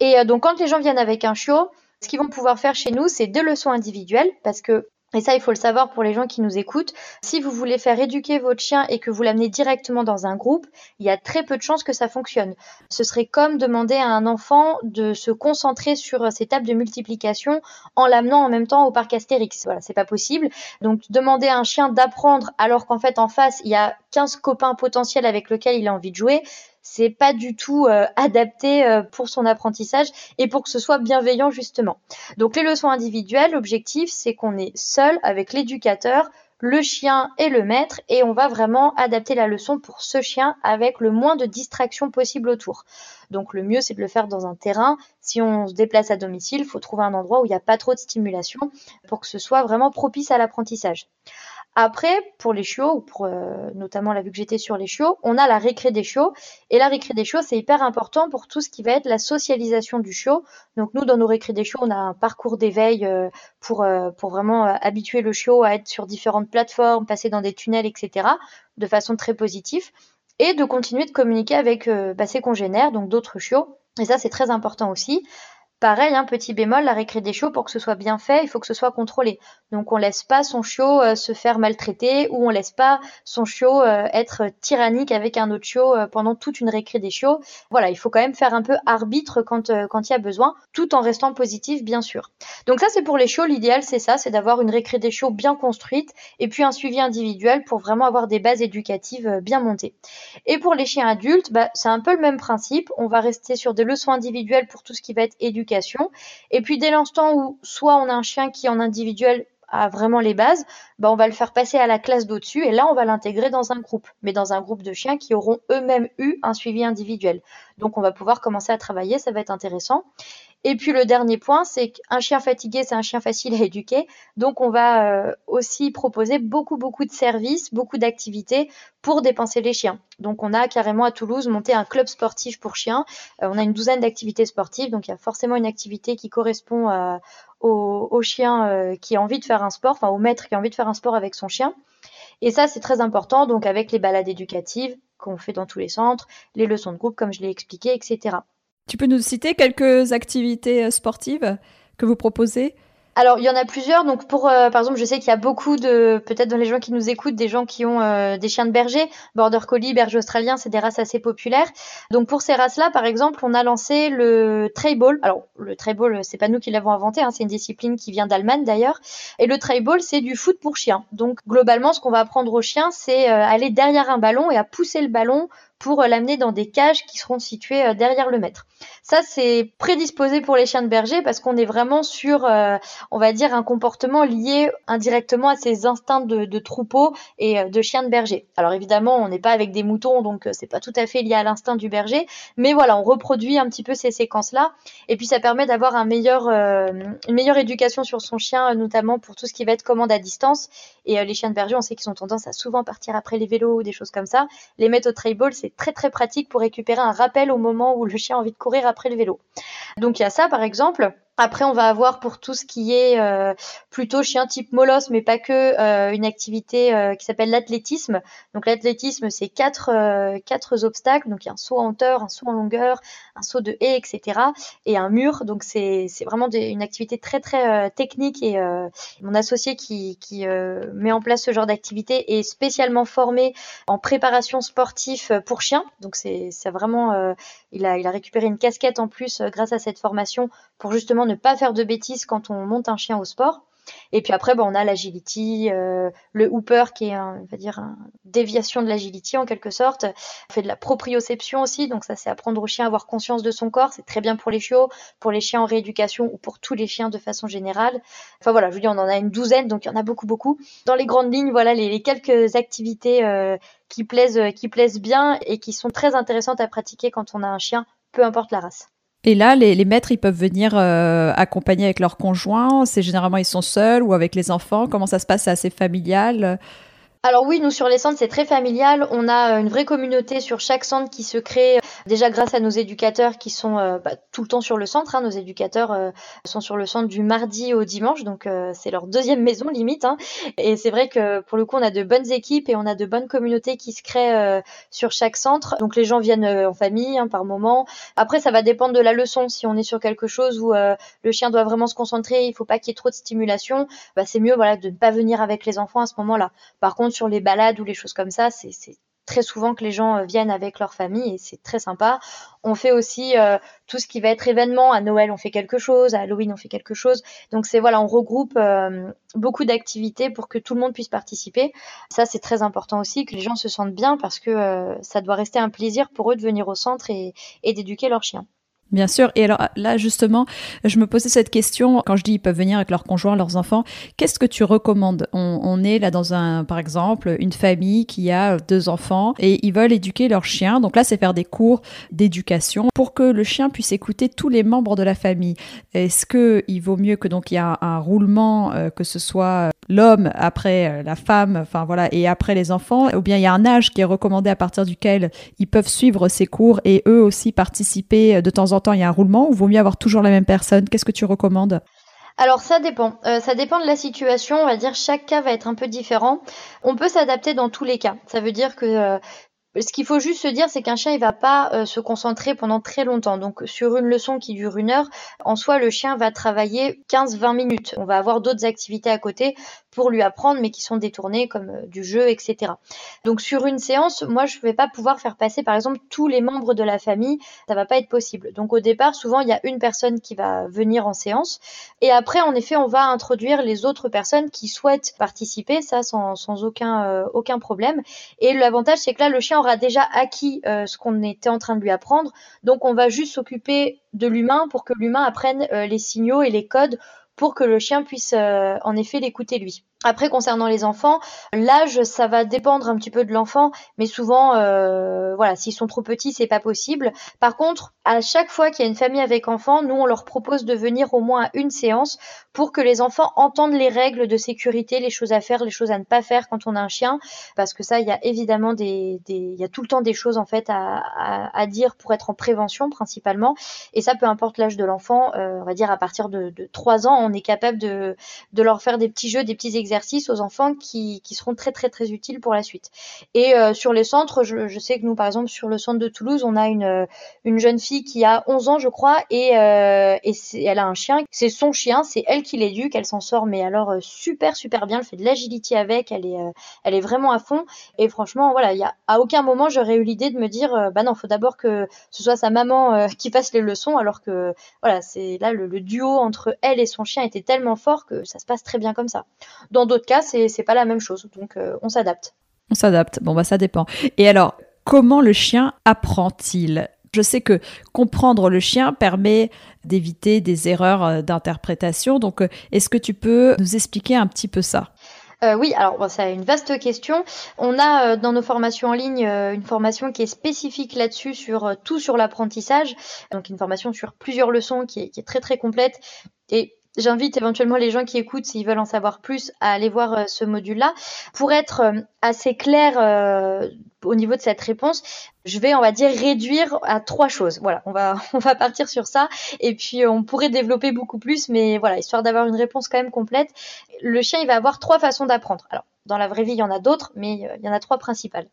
Et euh, donc quand les gens viennent avec un chiot, ce qu'ils vont pouvoir faire chez nous, c'est deux leçons individuelles parce que et ça, il faut le savoir pour les gens qui nous écoutent. Si vous voulez faire éduquer votre chien et que vous l'amenez directement dans un groupe, il y a très peu de chances que ça fonctionne. Ce serait comme demander à un enfant de se concentrer sur ses tables de multiplication en l'amenant en même temps au parc Astérix. Voilà, c'est pas possible. Donc, demander à un chien d'apprendre alors qu'en fait, en face, il y a 15 copains potentiels avec lesquels il a envie de jouer, c'est pas du tout euh, adapté euh, pour son apprentissage et pour que ce soit bienveillant justement. Donc les leçons individuelles, l'objectif c'est qu'on est seul avec l'éducateur le chien et le maître et on va vraiment adapter la leçon pour ce chien avec le moins de distractions possible autour. Donc le mieux c'est de le faire dans un terrain. Si on se déplace à domicile, il faut trouver un endroit où il n'y a pas trop de stimulation pour que ce soit vraiment propice à l'apprentissage. Après, pour les chiots, ou pour euh, notamment la vue que j'étais sur les chiots, on a la récré des chiots. Et la récré des chiots, c'est hyper important pour tout ce qui va être la socialisation du chiot. Donc nous, dans nos récré des chiots, on a un parcours d'éveil euh, pour, euh, pour vraiment habituer le chiot à être sur différentes plateformes, passer dans des tunnels, etc. de façon très positive. Et de continuer de communiquer avec bah, ses congénères, donc d'autres chiots. Et ça, c'est très important aussi. Pareil, un petit bémol, la récré des chiots, pour que ce soit bien fait, il faut que ce soit contrôlé. Donc on laisse pas son chiot euh, se faire maltraiter ou on laisse pas son chiot euh, être tyrannique avec un autre chiot euh, pendant toute une récré des chiots. Voilà, il faut quand même faire un peu arbitre quand il y a besoin, tout en restant positif bien sûr. Donc ça c'est pour les chiots, l'idéal c'est ça, c'est d'avoir une récré des chiots bien construite et puis un suivi individuel pour vraiment avoir des bases éducatives bien montées. Et pour les chiens adultes, bah, c'est un peu le même principe, on va rester sur des leçons individuelles pour tout ce qui va être et puis dès l'instant où soit on a un chien qui en individuel a vraiment les bases, bah on va le faire passer à la classe d'au-dessus et là on va l'intégrer dans un groupe, mais dans un groupe de chiens qui auront eux-mêmes eu un suivi individuel. Donc on va pouvoir commencer à travailler, ça va être intéressant. Et puis le dernier point, c'est qu'un chien fatigué, c'est un chien facile à éduquer. Donc on va euh, aussi proposer beaucoup, beaucoup de services, beaucoup d'activités pour dépenser les chiens. Donc on a carrément à Toulouse monté un club sportif pour chiens. Euh, on a une douzaine d'activités sportives, donc il y a forcément une activité qui correspond euh, au, au, chien qui a envie de faire un sport, enfin au maître qui a envie de faire un sport avec son chien. Et ça, c'est très important, donc avec les balades éducatives qu'on fait dans tous les centres, les leçons de groupe, comme je l'ai expliqué, etc. Tu peux nous citer quelques activités euh, sportives que vous proposez? Alors, il y en a plusieurs. Donc, pour, euh, par exemple, je sais qu'il y a beaucoup de, peut-être dans les gens qui nous écoutent, des gens qui ont euh, des chiens de berger, border collie, berger australien, c'est des races assez populaires. Donc, pour ces races-là, par exemple, on a lancé le trayball. Alors, le trayball, c'est pas nous qui l'avons inventé, hein, c'est une discipline qui vient d'Allemagne d'ailleurs. Et le trayball, c'est du foot pour chiens. Donc, globalement, ce qu'on va apprendre aux chiens, c'est aller derrière un ballon et à pousser le ballon pour euh, l'amener dans des cages qui seront situées euh, derrière le maître. Ça, c'est prédisposé pour les chiens de berger parce qu'on est vraiment sur, euh, on va dire, un comportement lié indirectement à ces instincts de, troupeau et de chien de berger. Alors évidemment, on n'est pas avec des moutons, donc c'est pas tout à fait lié à l'instinct du berger, mais voilà, on reproduit un petit peu ces séquences-là, et puis ça permet d'avoir une meilleure éducation sur son chien, notamment pour tout ce qui va être commande à distance. Et les chiens de berger, on sait qu'ils ont tendance à souvent partir après les vélos ou des choses comme ça. Les mettre au trail c'est très très pratique pour récupérer un rappel au moment où le chien a envie de courir après le vélo. Donc il y a ça par exemple. Après, on va avoir pour tout ce qui est euh, plutôt chien type molosse, mais pas que, euh, une activité euh, qui s'appelle l'athlétisme. Donc l'athlétisme, c'est quatre, quatre obstacles. Donc il y a un saut en hauteur, un saut en longueur, un saut de haie, etc. Et un mur. Donc c'est vraiment une activité très très technique. Et mon associé qui, qui met en place ce genre d'activité est spécialement formé en préparation sportive pour chiens. Donc c'est vraiment, il a, il a récupéré une casquette en plus grâce à cette formation pour justement ne pas faire de bêtises quand on monte un chien au sport. Et puis après, on a l'agility, euh, le hooper qui est, on va dire, une déviation de l'agility en quelque sorte. On fait de la proprioception aussi, donc ça c'est apprendre au chien à avoir conscience de son corps. C'est très bien pour les chiots, pour les chiens en rééducation ou pour tous les chiens de façon générale. Enfin voilà, je vous dis, on en a une douzaine, donc il y en a beaucoup beaucoup. Dans les grandes lignes, voilà les, quelques activités euh, qui plaisent, qui plaisent bien et qui sont très intéressantes à pratiquer quand on a un chien, peu importe la race. Et là, les, maîtres, ils peuvent venir euh, accompagner avec leurs conjoints. C'est généralement ils sont seuls ou avec les enfants. Comment ça se passe? C'est assez familial alors oui, nous sur les centres, c'est très familial. On a euh, une vraie communauté sur chaque centre qui se crée euh, déjà grâce à nos éducateurs qui sont euh, bah, tout le temps sur le centre. Hein. Nos éducateurs sont sur le centre du mardi au dimanche, donc c'est leur deuxième maison limite. Hein. Et c'est vrai que pour le coup, on a de bonnes équipes et on a de bonnes communautés qui se créent sur chaque centre. Donc les gens viennent en famille hein, par moment. Après, ça va dépendre de la leçon. Si on est sur quelque chose où le chien doit vraiment se concentrer, il faut pas qu'il y ait trop de stimulation, bah, c'est mieux voilà de ne pas venir avec les enfants à ce moment-là. Par contre, sur les balades ou les choses comme ça, c'est très souvent que les gens euh, viennent avec leur famille et c'est très sympa. On fait aussi euh, tout ce qui va être événement. À Noël, on fait quelque chose. À Halloween, on fait quelque chose. Donc c'est voilà, on regroupe euh, beaucoup d'activités pour que tout le monde puisse participer. Ça, c'est très important aussi que les gens se sentent bien parce que ça doit rester un plaisir pour eux de venir au centre et, et d'éduquer leurs chiens. Bien sûr. Et alors là, justement, je me posais cette question quand je dis ils peuvent venir avec leurs conjoints, leurs enfants. Qu'est-ce que tu recommandes? On, est là dans un, par exemple, une famille qui a deux enfants et ils veulent éduquer leur chien. Donc là, c'est faire des cours d'éducation pour que le chien puisse écouter tous les membres de la famille. Est-ce que il vaut mieux que donc il y a un, roulement, euh, que ce soit l'homme après euh, la femme, enfin voilà, et après les enfants, ou bien il y a un âge qui est recommandé à partir duquel ils peuvent suivre ces cours et eux aussi participer euh, de temps en temps. Il y a un roulement ou vaut mieux avoir toujours la même personne? Qu'est-ce que tu recommandes? Alors ça dépend, euh, ça dépend de la situation, on va dire chaque cas va être un peu différent. On peut s'adapter dans tous les cas. Ça veut dire que ce qu'il faut juste se dire, c'est qu'un chien, il va pas euh, se concentrer pendant très longtemps. Donc, sur une leçon qui dure une heure, en soi, le chien va travailler 15-20 minutes. On va avoir d'autres activités à côté pour lui apprendre, mais qui sont détournées, comme euh, du jeu, etc. Donc, sur une séance, moi, je ne vais pas pouvoir faire passer, par exemple, tous les membres de la famille. Ça va pas être possible. Donc, au départ, souvent, il y a une personne qui va venir en séance. Et après, en effet, on va introduire les autres personnes qui souhaitent participer, ça sans, euh, aucun problème. Et l'avantage, c'est que là, le chien aura déjà acquis euh, ce qu'on était en train de lui apprendre. Donc on va juste s'occuper de l'humain pour que l'humain apprenne euh, les signaux et les codes pour que le chien puisse euh, en effet l'écouter lui. Après, concernant les enfants, l'âge, ça va dépendre un petit peu de l'enfant, mais souvent, euh, voilà, s'ils sont trop petits, c'est pas possible. Par contre, à chaque fois qu'il y a une famille avec enfants, nous, on leur propose de venir au moins à une séance pour que les enfants entendent les règles de sécurité, les choses à faire, les choses à ne pas faire quand on a un chien, parce que ça, il y a évidemment des, des il y a tout le temps des choses en fait à, à, à, dire pour être en prévention principalement, et ça, peu importe l'âge de l'enfant, euh, on va dire à partir de, de 3 ans, on est capable de, de leur faire des petits jeux, des petits exercices aux enfants qui, qui seront très très très utiles pour la suite. Et euh, sur les centres, je, sais que nous, par exemple, sur le centre de Toulouse, on a une, une jeune fille qui a 11 ans, je crois, et, euh, et elle a un chien. C'est son chien, c'est elle qui l'éduque, elle s'en sort, mais alors euh, super super bien. Elle fait de l'agility avec, elle est, euh, elle est vraiment à fond. Et franchement, voilà, il y a à aucun moment j'aurais eu l'idée de me dire, euh, bah non, faut d'abord que ce soit sa maman qui fasse les leçons, alors que voilà, c'est là le, duo entre elle et son chien était tellement fort que ça se passe très bien comme ça. Dans d'autres cas, c'est pas la même chose, donc on s'adapte. On s'adapte. Bon bah ça dépend. Et alors, comment le chien apprend-il? Je sais que comprendre le chien permet d'éviter des erreurs euh, d'interprétation. Donc, euh, est-ce que tu peux nous expliquer un petit peu ça? Euh, oui, alors bon, c'est une vaste question. On a euh, dans nos formations en ligne euh, une formation qui est spécifique là-dessus, sur tout sur l'apprentissage. Donc une formation sur plusieurs leçons qui est, qui est très très complète. Et J'invite éventuellement les gens qui écoutent, s'ils veulent en savoir plus, à aller voir euh, ce module-là. Pour être euh, assez clair euh, au niveau de cette réponse, je vais, on va dire, réduire à trois choses. Voilà, on va, on va partir sur ça. Et puis, on pourrait développer beaucoup plus, mais voilà, histoire d'avoir une réponse quand même complète. Le chien, il va avoir trois façons d'apprendre. Alors, dans la vraie vie, il y en a d'autres, mais euh, il y en a trois principales.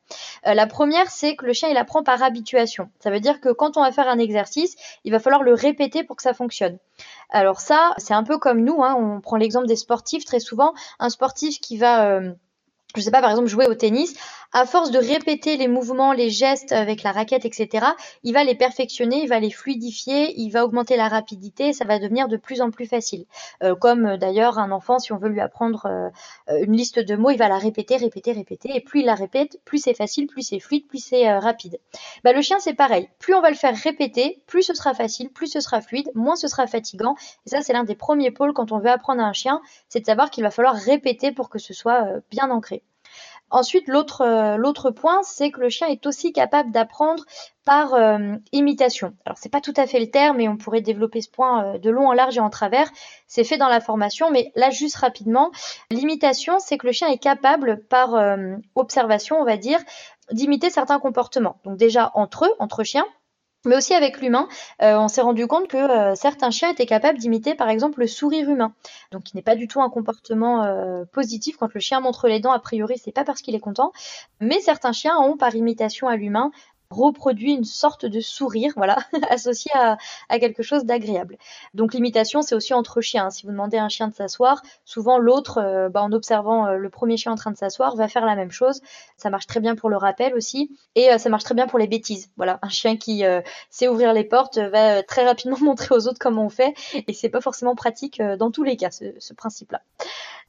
Euh, la première, c'est que le chien, il apprend par habituation. Ça veut dire que quand on va faire un exercice, il va falloir le répéter pour que ça fonctionne. Alors ça, c'est un peu comme nous, hein, on prend l'exemple des sportifs très souvent. Un sportif qui va... Euh, je sais pas, par exemple, jouer au tennis, à force de répéter les mouvements, les gestes avec la raquette, etc., il va les perfectionner, il va les fluidifier, il va augmenter la rapidité, ça va devenir de plus en plus facile. Euh, comme euh, d'ailleurs un enfant, si on veut lui apprendre euh, une liste de mots, il va la répéter, répéter, répéter, et plus il la répète, plus c'est facile, plus c'est fluide, plus c'est rapide. Bah, le chien, c'est pareil. Plus on va le faire répéter, plus ce sera facile, plus ce sera fluide, moins ce sera fatigant. Et ça, c'est l'un des premiers pôles quand on veut apprendre à un chien, c'est de savoir qu'il va falloir répéter pour que ce soit bien ancré. Ensuite, l'autre euh, l'autre point, c'est que le chien est aussi capable d'apprendre par euh, imitation. Alors c'est pas tout à fait le terme, mais on pourrait développer ce point euh, de long en large et en travers. C'est fait dans la formation, mais là juste rapidement, l'imitation, c'est que le chien est capable par observation, on va dire, d'imiter certains comportements. Donc déjà entre eux, entre chiens, mais aussi avec l'humain, euh, on s'est rendu compte que euh, certains chiens étaient capables d'imiter par exemple le sourire humain, donc qui n'est pas du tout un comportement euh, positif. Quand le chien montre les dents, a priori, c'est pas parce qu'il est content, mais certains chiens ont par imitation à l'humain reproduit une sorte de sourire, voilà, associé à, quelque chose d'agréable. Donc l'imitation, c'est aussi entre chiens. Si vous demandez à un chien de s'asseoir, souvent l'autre, euh, bah, en observant euh, le premier chien en train de s'asseoir, va faire la même chose. Ça marche très bien pour le rappel aussi, et euh, ça marche très bien pour les bêtises. Voilà, un chien qui sait ouvrir les portes va très rapidement montrer aux autres comment on fait, et c'est pas forcément pratique dans tous les cas, ce principe-là.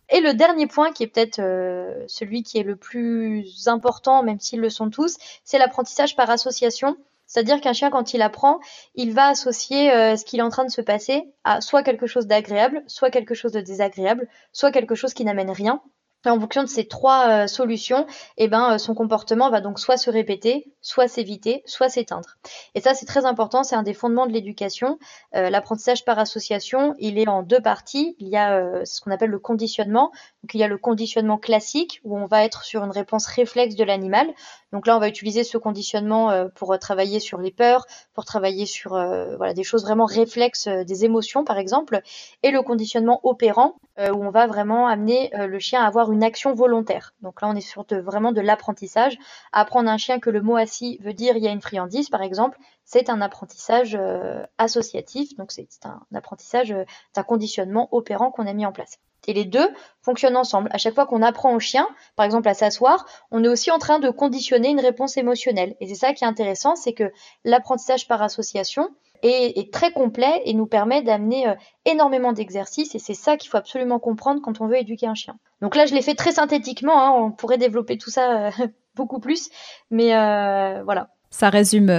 Et le dernier point, qui est peut-être euh, celui qui est le plus important, même s'ils le sont tous, c'est l'apprentissage par association. C'est-à-dire qu'un chien, quand il apprend, il va associer euh, ce qu'il est en train de se passer à soit quelque chose d'agréable, soit quelque chose de désagréable, soit quelque chose qui n'amène rien en fonction de ces trois euh, solutions, eh ben, euh, son comportement va donc soit se répéter, soit s'éviter, soit s'éteindre. Et ça, c'est très important, c'est un des fondements de l'éducation. Euh, l'apprentissage par association, il est en deux parties. Il y a ce qu'on appelle le conditionnement. Donc, il y a le conditionnement classique, où on va être sur une réponse réflexe de l'animal. Donc là, on va utiliser ce conditionnement pour travailler sur les peurs, pour travailler sur voilà, des choses vraiment réflexes, des émotions, par exemple. Et le conditionnement opérant, où on va vraiment amener le chien à avoir une une action volontaire. Donc là, on est sur vraiment de l'apprentissage. Apprendre un chien que le mot assis veut dire il y a une friandise, par exemple, c'est un apprentissage euh, associatif. Donc c'est un apprentissage euh, d'un conditionnement opérant qu'on a mis en place. Et les deux fonctionnent ensemble. À chaque fois qu'on apprend au chien, par exemple à s'asseoir, on est aussi en train de conditionner une réponse émotionnelle. Et c'est ça qui est intéressant, c'est que l'apprentissage par association, est, très complet et nous permet d'amener euh, énormément d'exercices et c'est ça qu'il faut absolument comprendre quand on veut éduquer un chien. Donc là, je l'ai fait très synthétiquement, hein, on pourrait développer tout ça euh, beaucoup plus, mais euh, voilà. Ça résume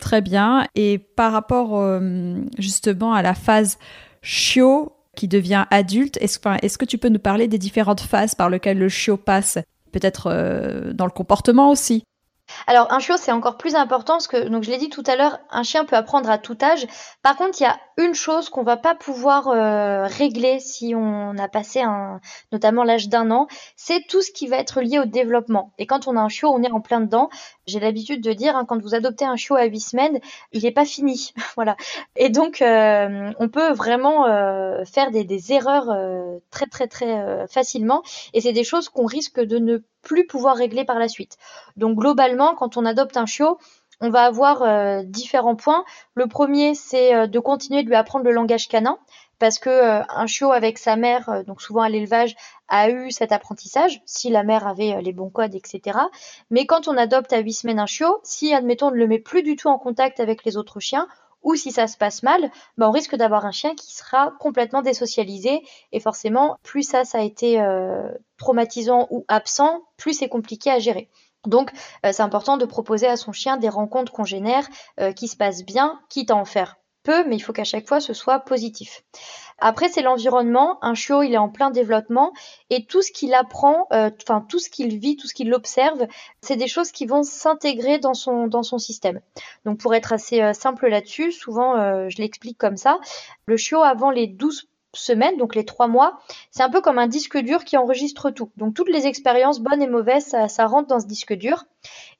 très bien. Et par rapport justement à la phase chiot qui devient adulte, est-ce est que tu peux nous parler des différentes phases par lesquelles le chiot passe Peut-être dans le comportement aussi? Alors un chiot c'est encore plus important parce que donc je l'ai dit tout à l'heure, un chien peut apprendre à tout âge. Par contre, il y a une chose qu'on va pas pouvoir euh, régler si on a passé un notamment l'âge d'un an, c'est tout ce qui va être lié au développement. Et quand on a un chiot, on est en plein dedans. J'ai l'habitude de dire hein, quand vous adoptez un chiot à 8 semaines, il n'est pas fini. voilà. Et donc euh, on peut vraiment euh, faire des, des erreurs très très très facilement et c'est des choses qu'on risque de ne plus pouvoir régler par la suite. Donc globalement, quand on adopte un chiot, on va avoir euh, différents points. Le premier, c'est euh, de continuer de lui apprendre le langage canin, parce que euh, un chiot avec sa mère, donc souvent à l'élevage, a eu cet apprentissage, si la mère avait les bons codes, etc. Mais quand on adopte à 8 semaines un chiot, si admettons on ne le met plus du tout en contact avec les autres chiens, ou si ça se passe mal, ben on risque d'avoir un chien qui sera complètement désocialisé et forcément plus ça ça a été euh, traumatisant ou absent, plus c'est compliqué à gérer. Donc euh, c'est important de proposer à son chien des rencontres congénères euh, qui se passent bien, quitte à en faire peu, mais il faut qu'à chaque fois ce soit positif. Après, c'est l'environnement. Un chiot, il est en plein développement et tout ce qu'il apprend, euh, enfin tout ce qu'il vit, tout ce qu'il observe, c'est des choses qui vont s'intégrer dans son dans son système. Donc, pour être assez euh, simple là-dessus, souvent euh, je l'explique comme ça. Le chiot, avant les 12 semaines, donc les trois mois, c'est un peu comme un disque dur qui enregistre tout. Donc toutes les expériences bonnes et mauvaises, ça, ça rentre dans ce disque dur.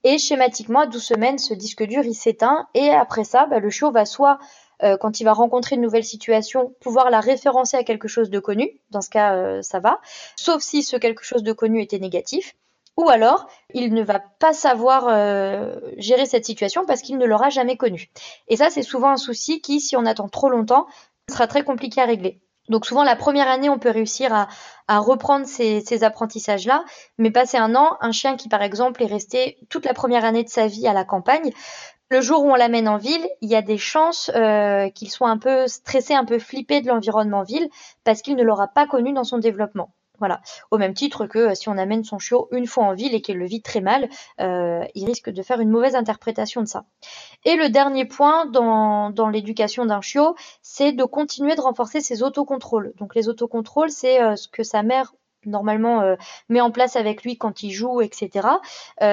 Et schématiquement, à 12 semaines, ce disque dur, il s'éteint. Et après ça, bah, le chiot va soit euh, quand il va rencontrer une nouvelle situation, pouvoir la référencer à quelque chose de connu. Dans ce cas, euh, ça va. Sauf si ce quelque chose de connu était négatif. Ou alors, il ne va pas savoir euh, gérer cette situation parce qu'il ne l'aura jamais connue. Et ça, c'est souvent un souci qui, si on attend trop longtemps, sera très compliqué à régler. Donc souvent, la première année, on peut réussir à, reprendre ces, apprentissages-là, mais passer un an, un chien qui, par exemple, est resté toute la première année de sa vie à la campagne, le jour où on l'amène en ville, il y a des chances euh, qu'il soit un peu stressé, un peu flippé de l'environnement ville, parce qu'il ne l'aura pas connu dans son développement. Voilà. Au même titre que euh, si on amène son chiot une fois en ville et qu'il le vit très mal, euh, il risque de faire une mauvaise interprétation de ça. Et le dernier point dans, dans l'éducation d'un chiot, c'est de continuer de renforcer ses autocontrôles. Donc les autocontrôles, c'est ce que sa mère normalement met en place avec lui quand il joue, etc.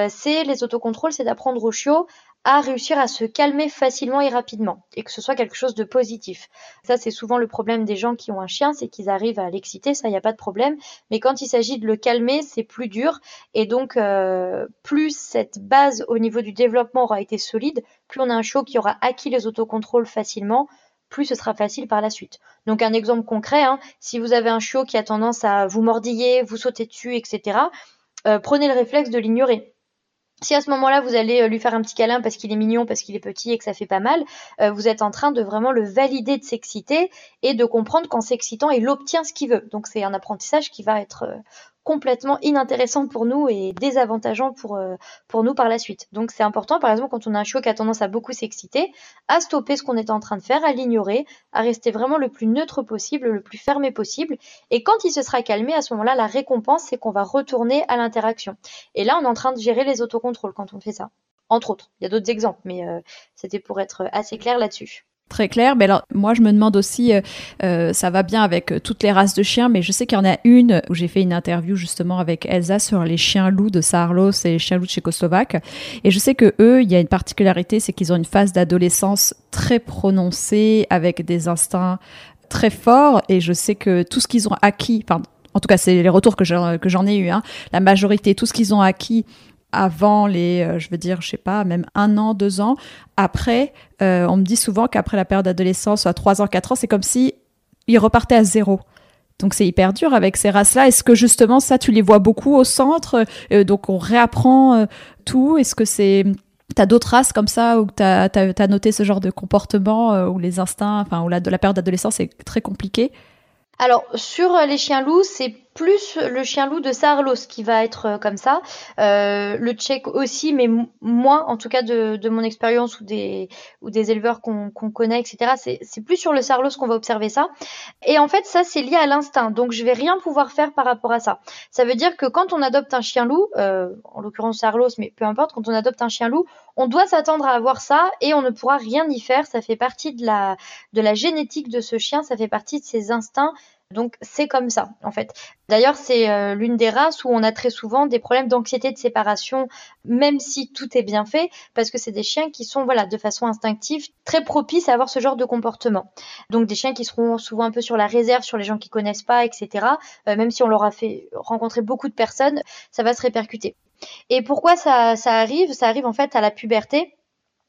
c'est les autocontrôles, c'est d'apprendre au chiot à réussir à se calmer facilement et rapidement et que ce soit quelque chose de positif. Ça, c'est souvent le problème des gens qui ont un chien, c'est qu'ils arrivent à l'exciter, ça, il n'y a pas de problème. Mais quand il s'agit de le calmer, c'est plus dur. Et donc, euh, plus cette base au niveau du développement aura été solide, plus on a un chiot qui aura acquis les autocontrôles facilement, plus ce sera facile par la suite. Donc un exemple concret, hein, si vous avez un chiot qui a tendance à vous mordiller, vous sauter dessus, etc., euh, prenez le réflexe de l'ignorer. Si à ce moment-là, vous allez euh, lui faire un petit câlin parce qu'il est mignon, parce qu'il est petit et que ça fait pas mal, euh, vous êtes en train de vraiment le valider de s'exciter et de comprendre qu'en s'excitant, il obtient ce qu'il veut. Donc c'est un apprentissage qui va être euh, complètement inintéressant pour nous et désavantageant pour, euh, pour nous par la suite. Donc c'est important, par exemple, quand on a un chiot qui a tendance à beaucoup s'exciter, à stopper ce qu'on est en train de faire, à l'ignorer, à rester vraiment le plus neutre possible, le plus fermé possible. Et quand il se sera calmé, à ce moment-là, la récompense, c'est qu'on va retourner à l'interaction. Et là, on est en train de gérer les autocontrôles quand on fait ça. entre autres. Il y a d'autres exemples, mais c'était pour être assez clair là-dessus. Très clair. Mais alors, moi, je me demande aussi, euh, euh, ça va bien avec euh, toutes les races de chiens, mais je sais qu'il y en a une où j'ai fait une interview justement avec Elsa sur les chiens loups de Saarlos et les chiens loups de Tchécoslovaque. Et je sais que eux, il y a une particularité, c'est qu'ils ont une phase d'adolescence très prononcée avec des instincts très forts. Et je sais que tout ce qu'ils ont acquis, enfin, en tout cas, c'est les retours que j'en ai eu, hein, la majorité, tout ce qu'ils ont acquis avant les, euh, je veux dire, je sais pas, même un an, deux ans. Après, euh, on me dit souvent qu'après la période d'adolescence, à trois ans, quatre ans, c'est comme si ils repartaient à zéro. Donc c'est hyper dur avec ces races-là. Est-ce que justement ça, tu les vois beaucoup au centre euh, Donc on réapprend tout? Est-ce que c'est T'as d'autres races comme ça où tu as, noté ce genre de comportement où les instincts, enfin où la, la période d'adolescence est très compliquée? Alors sur les chiens loups, c'est plus le chien loup de Sarlos qui va être euh, comme ça. Euh, le tchèque aussi, mais moins en tout cas de, mon expérience ou des, éleveurs qu'on connaît, etc. C'est plus sur le Sarlos qu'on va observer ça. Et en fait, ça c'est lié à l'instinct. Donc je vais rien pouvoir faire par rapport à ça. Ça veut dire que quand on adopte un chien loup, en l'occurrence Sarlos, mais peu importe, quand on adopte un chien loup, on doit s'attendre à avoir ça et on ne pourra rien y faire. Ça fait partie de la, de la génétique de ce chien, ça fait partie de ses instincts donc c'est comme ça en fait. D'ailleurs c'est euh, l'une des races où on a très souvent des problèmes d'anxiété de séparation, même si tout est bien fait, parce que c'est des chiens qui sont voilà de façon instinctive très propices à avoir ce genre de comportement. Donc des chiens qui seront souvent un peu sur la réserve sur les gens qui connaissent pas, etc. Euh, même si on leur a fait rencontrer beaucoup de personnes, ça va se répercuter. Et pourquoi ça, ça arrive? Ça arrive en fait à la puberté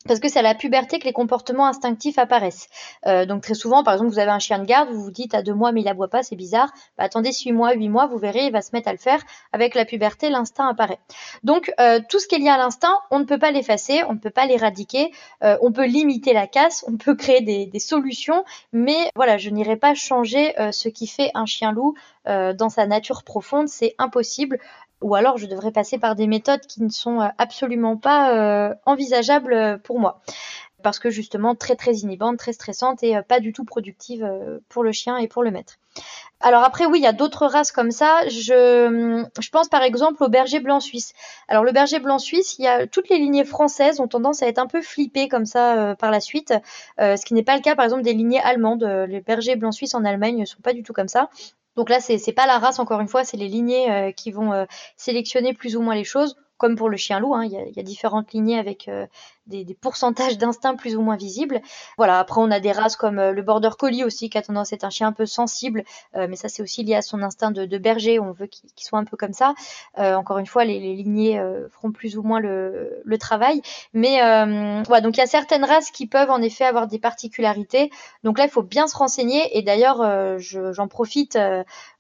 parce que c'est à la puberté que les comportements instinctifs apparaissent. Euh, donc très souvent, par exemple, vous avez un chien de garde, vous vous dites à deux mois mais il aboie pas, c'est bizarre. Bah, attendez six mois, huit mois, vous verrez, il va se mettre à le faire. Avec la puberté, l'instinct apparaît. Donc euh, tout ce qui est lié à l'instinct, on ne peut pas l'effacer, on ne peut pas l'éradiquer, euh, on peut limiter la casse, on peut créer des, des solutions, mais voilà, je n'irai pas changer ce qui fait un chien loup dans sa nature profonde, c'est impossible ou alors je devrais passer par des méthodes qui ne sont euh, absolument pas euh, envisageables euh, pour moi. Parce que justement très très inhibantes, très stressantes et pas du tout productives pour le chien et pour le maître. Alors après oui, il y a d'autres races comme ça. Je, je pense par exemple au berger blanc suisse. Alors le berger blanc suisse, y a toutes les lignées françaises ont tendance à être un peu flippées comme ça par la suite, ce qui n'est pas le cas par exemple des lignées allemandes. Les bergers blancs suisses en Allemagne ne sont pas du tout comme ça. Donc là, c'est pas la race, encore une fois, c'est les lignées euh, qui vont euh, sélectionner plus ou moins les choses comme pour le chien loup, hein, il, y a, différentes lignées avec euh, des, pourcentages d'instinct plus ou moins visibles. Voilà, après on a des races comme euh, le border collie aussi, qui a tendance à être un chien un peu sensible, euh, mais ça c'est aussi lié à son instinct de, berger, on veut qu'il soit un peu comme ça. encore une fois, les, lignées feront plus ou moins le, travail. Mais voilà, donc il y a certaines races qui peuvent en effet avoir des particularités. Donc là, il faut bien se renseigner, et d'ailleurs, j'en profite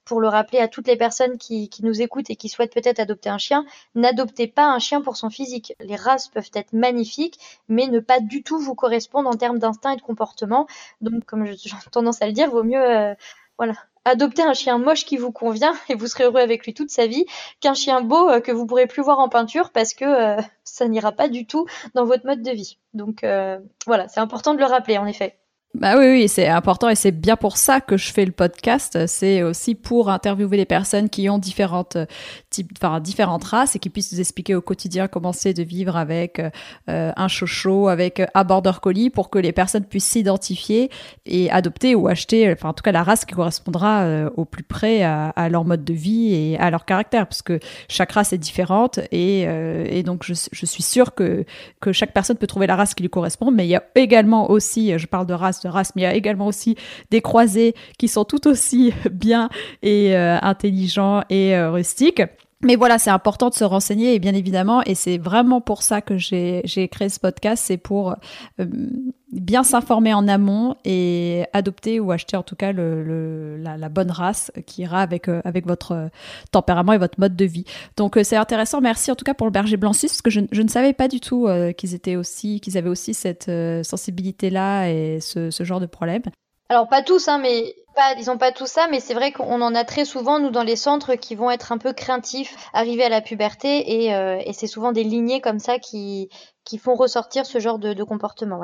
pour le rappeler à toutes les personnes qui, nous écoutent et qui souhaitent peut-être adopter un chien, n'adoptez pas un chien pour son physique. Les races peuvent être magnifiques, mais ne pas du tout vous correspondre en termes d'instinct et de comportement. Donc, comme j'ai tendance à le dire, vaut mieux, euh, voilà, adopter un chien moche qui vous convient et vous serez heureux avec lui toute sa vie qu'un chien beau euh, que vous pourrez plus voir en peinture parce que euh, ça n'ira pas du tout dans votre mode de vie. Donc voilà, c'est important de le rappeler en effet. Bah oui, oui, c'est important et c'est bien pour ça que je fais le podcast. C'est aussi pour interviewer les personnes qui ont différentes euh, types, enfin différentes races et qui puissent nous expliquer au quotidien comment c'est de vivre avec euh, un chocho, avec un border collie, pour que les personnes puissent s'identifier et adopter ou acheter, enfin en tout cas la race qui correspondra euh, au plus près à, leur mode de vie et à leur caractère, parce que chaque race est différente et, et donc je, je, suis sûre que que chaque personne peut trouver la race qui lui correspond. Mais il y a également aussi, je parle de race race, mais il y a également aussi des croisés qui sont tout aussi bien et euh, intelligents et euh, rustiques. Mais voilà, c'est important de se renseigner et bien évidemment, et c'est vraiment pour ça que j'ai créé ce podcast, c'est pour euh, bien s'informer en amont et adopter ou acheter en tout cas le, la, bonne race qui ira avec, avec votre tempérament et votre mode de vie. Donc c'est intéressant, merci en tout cas pour le berger blanc suisse, parce que je, je ne savais pas du tout qu'ils étaient aussi, qu'ils avaient aussi cette sensibilité-là et ce, ce genre de problème. Alors pas tous, hein, mais pas, ils ont pas tout ça, mais c'est vrai qu'on en a très souvent nous dans les centres qui vont être un peu craintifs, arrivés à la puberté, et, euh, c'est souvent des lignées comme ça qui qui font ressortir ce genre de, comportement.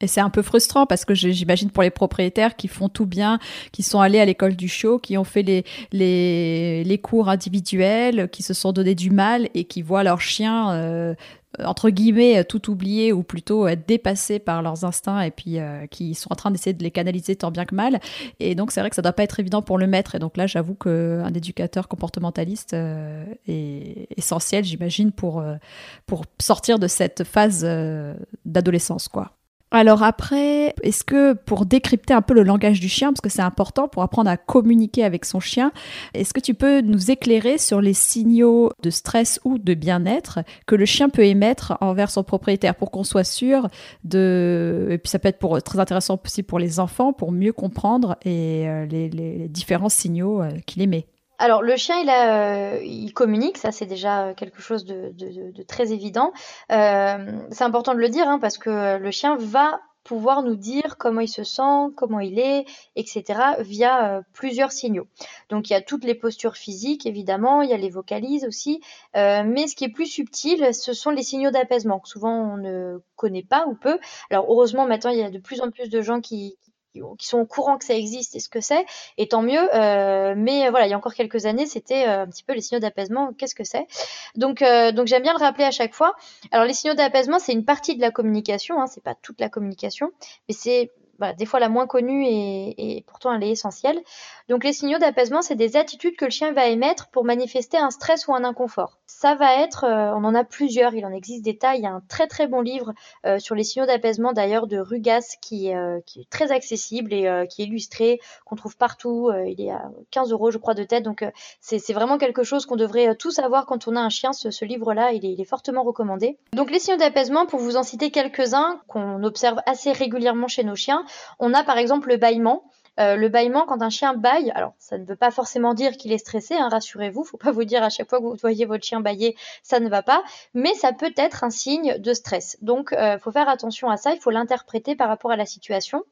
Et c'est un peu frustrant parce que j'imagine pour les propriétaires qui font tout bien, qui sont allés à l'école du show, qui ont fait les, les, les, cours individuels, qui se sont donné du mal et qui voient leur chien euh, entre guillemets tout oublier ou plutôt dépassés par leurs instincts et puis qui sont en train d'essayer de les canaliser tant bien que mal. Et donc c'est vrai que ça doit pas être évident pour le maître. Et donc là, j'avoue qu'un éducateur comportementaliste est essentiel, j'imagine, pour, pour sortir de cette phase d'adolescence, quoi. Alors après, est-ce que pour décrypter un peu le langage du chien, parce que c'est important pour apprendre à communiquer avec son chien, est-ce que tu peux nous éclairer sur les signaux de stress ou de bien-être que le chien peut émettre envers son propriétaire pour qu'on soit sûr de... Et puis ça peut être pour, très intéressant aussi pour les enfants, pour mieux comprendre et, euh, les, différents signaux euh, qu'il émet? Alors le chien, il, a, euh, il communique, ça c'est déjà quelque chose de, très évident. Euh, c'est important de le dire hein, parce que le chien va pouvoir nous dire comment il se sent, comment il est, etc. via euh, plusieurs signaux. Donc il y a toutes les postures physiques évidemment, il y a les vocalises aussi, mais ce qui est plus subtil, ce sont les signaux d'apaisement que souvent on ne connaît pas ou peu. Alors heureusement maintenant il y a de plus en plus de gens qui sont au courant que ça existe et ce que c'est, et tant mieux. Euh, mais voilà, il y a encore quelques années, c'était euh, un petit peu les signaux d'apaisement. Qu'est-ce que c'est? Donc, euh, donc j'aime bien le rappeler à chaque fois. Alors, les signaux d'apaisement, c'est une partie de la communication. Hein, c'est pas toute la communication, mais c'est des fois la moins connue et, pourtant elle est essentielle. Donc les signaux d'apaisement, c'est des attitudes que le chien va émettre pour manifester un stress ou un inconfort. Ça va être, euh, on en a plusieurs, il en existe des tas. Il y a un très très bon livre euh, sur les signaux d'apaisement d'ailleurs de Rugas qui, euh, qui, est très accessible et qui est illustré, qu'on trouve partout. il est à 15 euros je crois de tête, donc c'est vraiment quelque chose qu'on devrait tous avoir quand on a un chien. Ce, livre-là, il, il est fortement recommandé. Donc les signaux d'apaisement, pour vous en citer quelques-uns qu'on observe assez régulièrement chez nos chiens, on a par exemple le bâillement. Euh, le bâillement, quand un chien bâille, alors ça ne veut pas forcément dire qu'il est stressé, hein, rassurez-vous, faut pas vous dire à chaque fois que vous voyez votre chien bâiller, ça ne va pas, mais ça peut être un signe de stress. Donc, il euh, faut faire attention à ça, il faut l'interpréter par rapport à la situation.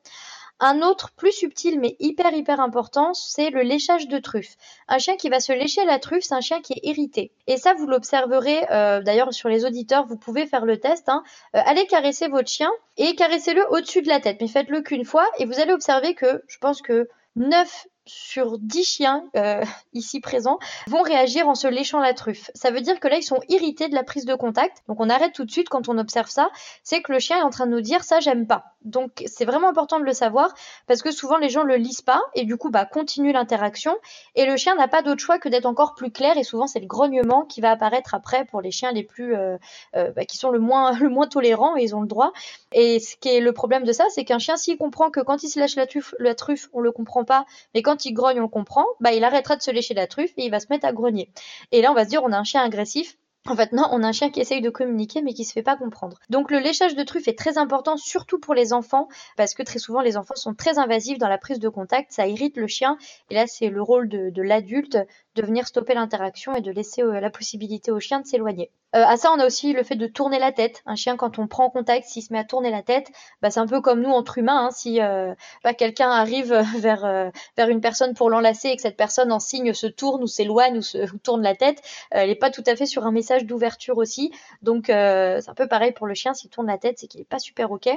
Un autre plus subtil mais hyper hyper important, c'est le léchage de truffe. Un chien qui va se lécher la truffe, c'est un chien qui est irrité. Et ça, vous l'observerez euh, d'ailleurs sur les auditeurs, vous pouvez faire le test. Hein. Euh, allez caresser votre chien et caressez-le au-dessus de la tête, mais faites-le qu'une fois et vous allez observer que je pense que 9 sur 10 chiens euh, ici présents vont réagir en se léchant la truffe. Ça veut dire que là, ils sont irrités de la prise de contact. Donc on arrête tout de suite quand on observe ça. C'est que le chien est en train de nous dire ça, j'aime pas. Donc c'est vraiment important de le savoir parce que souvent les gens le lisent pas et du coup bah continue l'interaction et le chien n'a pas d'autre choix que d'être encore plus clair et souvent c'est le grognement qui va apparaître après pour les chiens les plus euh, euh, bah, qui sont le moins le moins tolérants et ils ont le droit. Et ce qui est le problème de ça, c'est qu'un chien s'il comprend que quand il se lèche la truffe, la truffe on le comprend pas, mais quand quand il grogne, on comprend, bah, il arrêtera de se lécher la truffe et il va se mettre à grogner. Et là, on va se dire, on a un chien agressif. En fait, non, on a un chien qui essaye de communiquer mais qui se fait pas comprendre. Donc le léchage de truffe est très important, surtout pour les enfants, parce que très souvent les enfants sont très invasifs dans la prise de contact, ça irrite le chien, et là c'est le rôle de, de l'adulte de venir stopper l'interaction et de laisser euh, la possibilité au chien de s'éloigner. Euh, à ça, on a aussi le fait de tourner la tête. Un chien, quand on prend contact, s'il se met à tourner la tête, bah, c'est un peu comme nous entre humains. Hein, si euh, bah, quelqu'un arrive vers, euh, vers une personne pour l'enlacer et que cette personne en signe se tourne ou s'éloigne ou se tourne la tête, elle n'est pas tout à fait sur un message d'ouverture aussi. Donc c'est un peu pareil pour le chien. S'il tourne la tête, c'est qu'il n'est pas super ok.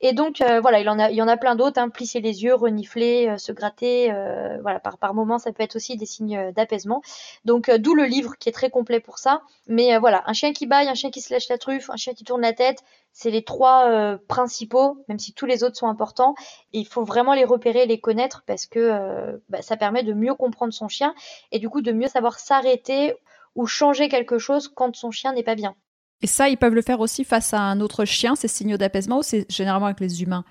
Et donc voilà, il en a, il y en a plein d'autres. Hein, plisser les yeux, renifler, se gratter. voilà, par par moment, ça peut être aussi des signes d'apaisement. Donc d'où le livre qui est très complet pour ça. Mais voilà, un chien qui baille, un chien qui se lèche la truffe, un chien qui tourne la tête, c'est les trois euh, principaux, même si tous les autres sont importants. il faut vraiment les repérer, les connaître parce que euh, bah, ça permet de mieux comprendre son chien et du coup de mieux savoir s'arrêter ou changer quelque chose quand son chien n'est pas bien. Et ça, ils peuvent le faire aussi face à un autre chien, ces signaux d'apaisement, ou c'est généralement avec les humains?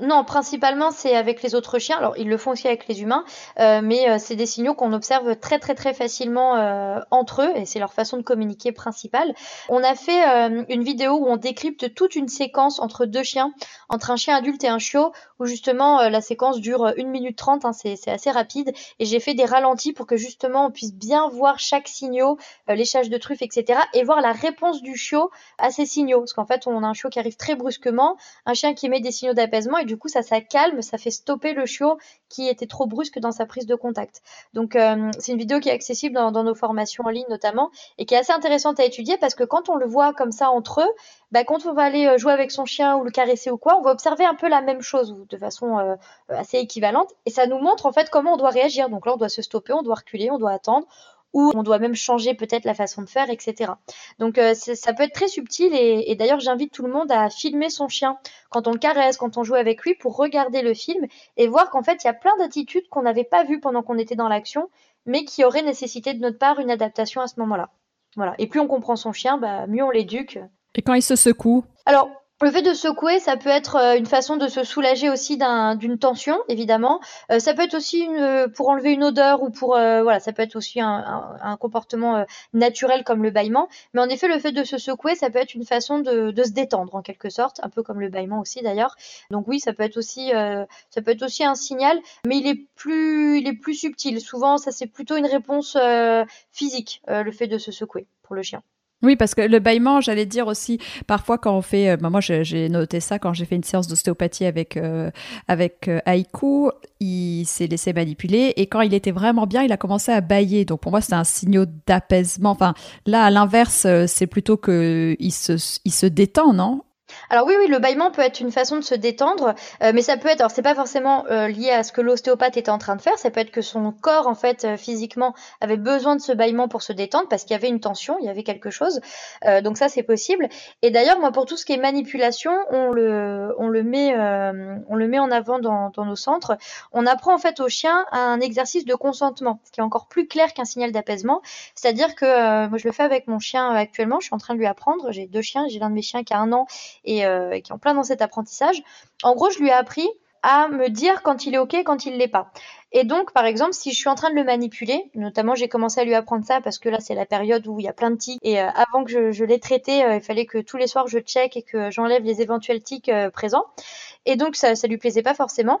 Non, principalement c'est avec les autres chiens. Alors ils le font aussi avec les humains, euh, mais euh, c'est des signaux qu'on observe très très très facilement euh, entre eux et c'est leur façon de communiquer principale. On a fait une vidéo où on décrypte toute une séquence entre deux chiens, entre un chien adulte et un chiot, où justement la séquence dure 1 minute 30, hein, c'est assez rapide, et j'ai fait des ralentis pour que justement on puisse bien voir chaque signaux, l'échage de truffes, etc. et voir la réponse du chiot à ces signaux. Parce qu'en fait on a un chiot qui arrive très brusquement, un chien qui émet des signaux d'apaisement et du coup ça ça calme, ça fait stopper le chiot qui était trop brusque dans sa prise de contact. Donc euh, c'est une vidéo qui est accessible dans, nos formations en ligne notamment et qui est assez intéressante à étudier parce que quand on le voit comme ça entre eux, bah, quand on va aller euh, jouer avec son chien ou le caresser ou quoi, on va observer un peu la même chose de façon euh, assez équivalente et ça nous montre en fait comment on doit réagir. Donc là on doit se stopper, on doit reculer, on doit attendre ou on doit même changer peut-être la façon de faire, etc. Donc euh, ça peut être très subtil et, et d'ailleurs j'invite tout le monde à filmer son chien quand on le caresse, quand on joue avec lui pour regarder le film et voir qu'en fait il y a plein d'attitudes qu'on n'avait pas vues pendant qu'on était dans l'action mais qui auraient nécessité de notre part une adaptation à ce moment-là. Voilà. Et plus on comprend son chien, bah, mieux on l'éduque. Et quand il se secoue? Alors, le fait de secouer, ça peut être euh, une façon de se soulager aussi d'une tension, évidemment. Euh, ça peut être aussi euh, pour enlever une odeur ou pour voilà, ça peut être aussi un, comportement naturel comme le bâillement. Mais en effet, le fait de se secouer, ça peut être une façon de, se détendre en quelque sorte, un peu comme le bâillement aussi d'ailleurs. Donc oui, ça peut être aussi ça peut être aussi un signal, mais il est plus il est plus subtil. Souvent, ça c'est plutôt une réponse physique, le fait de se secouer pour le chien. Oui, parce que le bâillement, j'allais dire aussi, parfois quand on fait, euh, bah, moi j'ai noté ça quand j'ai fait une séance d'ostéopathie avec euh, avec euh, il s'est laissé manipuler et quand il était vraiment bien, il a commencé à bailler. Donc pour moi, c'est un signe d'apaisement. Enfin, là, à l'inverse, c'est plutôt que il se il se détend, non? Alors oui, oui, le bâillement peut être une façon de se détendre, euh, mais ça peut être, alors c'est pas forcément euh, lié à ce que l'ostéopathe était en train de faire, ça peut être que son corps, en fait, euh, physiquement, avait besoin de ce bâillement pour se détendre parce qu'il y avait une tension, il y avait quelque chose. donc ça, c'est possible. Et d'ailleurs, moi, pour tout ce qui est manipulation, on le, met, on le met en avant dans, dans nos centres. On apprend en fait au chien un exercice de consentement, ce qui est encore plus clair qu'un signal d'apaisement. C'est-à-dire que moi, je le fais avec mon chien actuellement. Je suis en train de lui apprendre. J'ai deux chiens. J'ai l'un de mes chiens qui a un an et euh, qui est en plein dans cet apprentissage. En gros, je lui ai appris à me dire quand il est OK, quand il l'est pas. Et donc, par exemple, si je suis en train de le manipuler, notamment j'ai commencé à lui apprendre ça parce que là c'est la période où il y a plein de tics et euh, avant que je, je traité, euh, il fallait que tous les soirs je check et que j'enlève les éventuels tics présents. Et donc ça, ça lui plaisait pas forcément.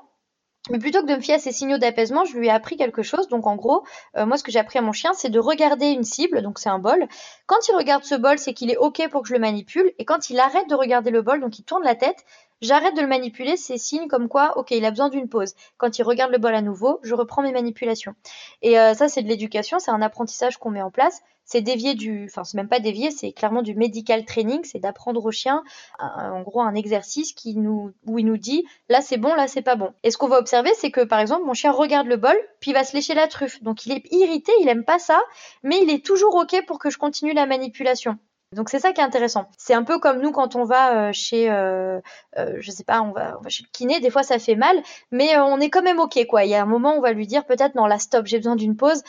Mais plutôt que de me fier à ces signaux d'apaisement, je lui ai appris quelque chose. Donc en gros, euh, moi ce que j'ai appris à mon chien, c'est de regarder une cible, donc c'est un bol. Quand il regarde ce bol, c'est qu'il est OK pour que je le manipule. Et quand il arrête de regarder le bol, donc il tourne la tête, j'arrête de le manipuler, c'est signe comme quoi, ok, il a besoin d'une pause. Quand il regarde le bol à nouveau, je reprends mes manipulations. Et euh, ça, c'est de l'éducation, c'est un apprentissage qu'on met en place c'est dévier du, enfin c'est même pas dévier, c'est clairement du medical training, c'est d'apprendre au chien, en gros un exercice qui nous, où il nous dit là c'est bon, là c'est pas bon. Et ce qu'on va observer, c'est que par exemple mon chien regarde le bol, puis il va se lécher la truffe, donc il est irrité, il aime pas ça, mais il est toujours ok pour que je continue la manipulation. Donc c'est ça qui est intéressant. C'est un peu comme nous quand on va euh, chez, euh, euh, je sais pas, on va, on va, chez le kiné. Des fois ça fait mal, mais on est quand même ok quoi. Il y a un moment on va lui dire peut-être non là stop, j'ai besoin d'une pause.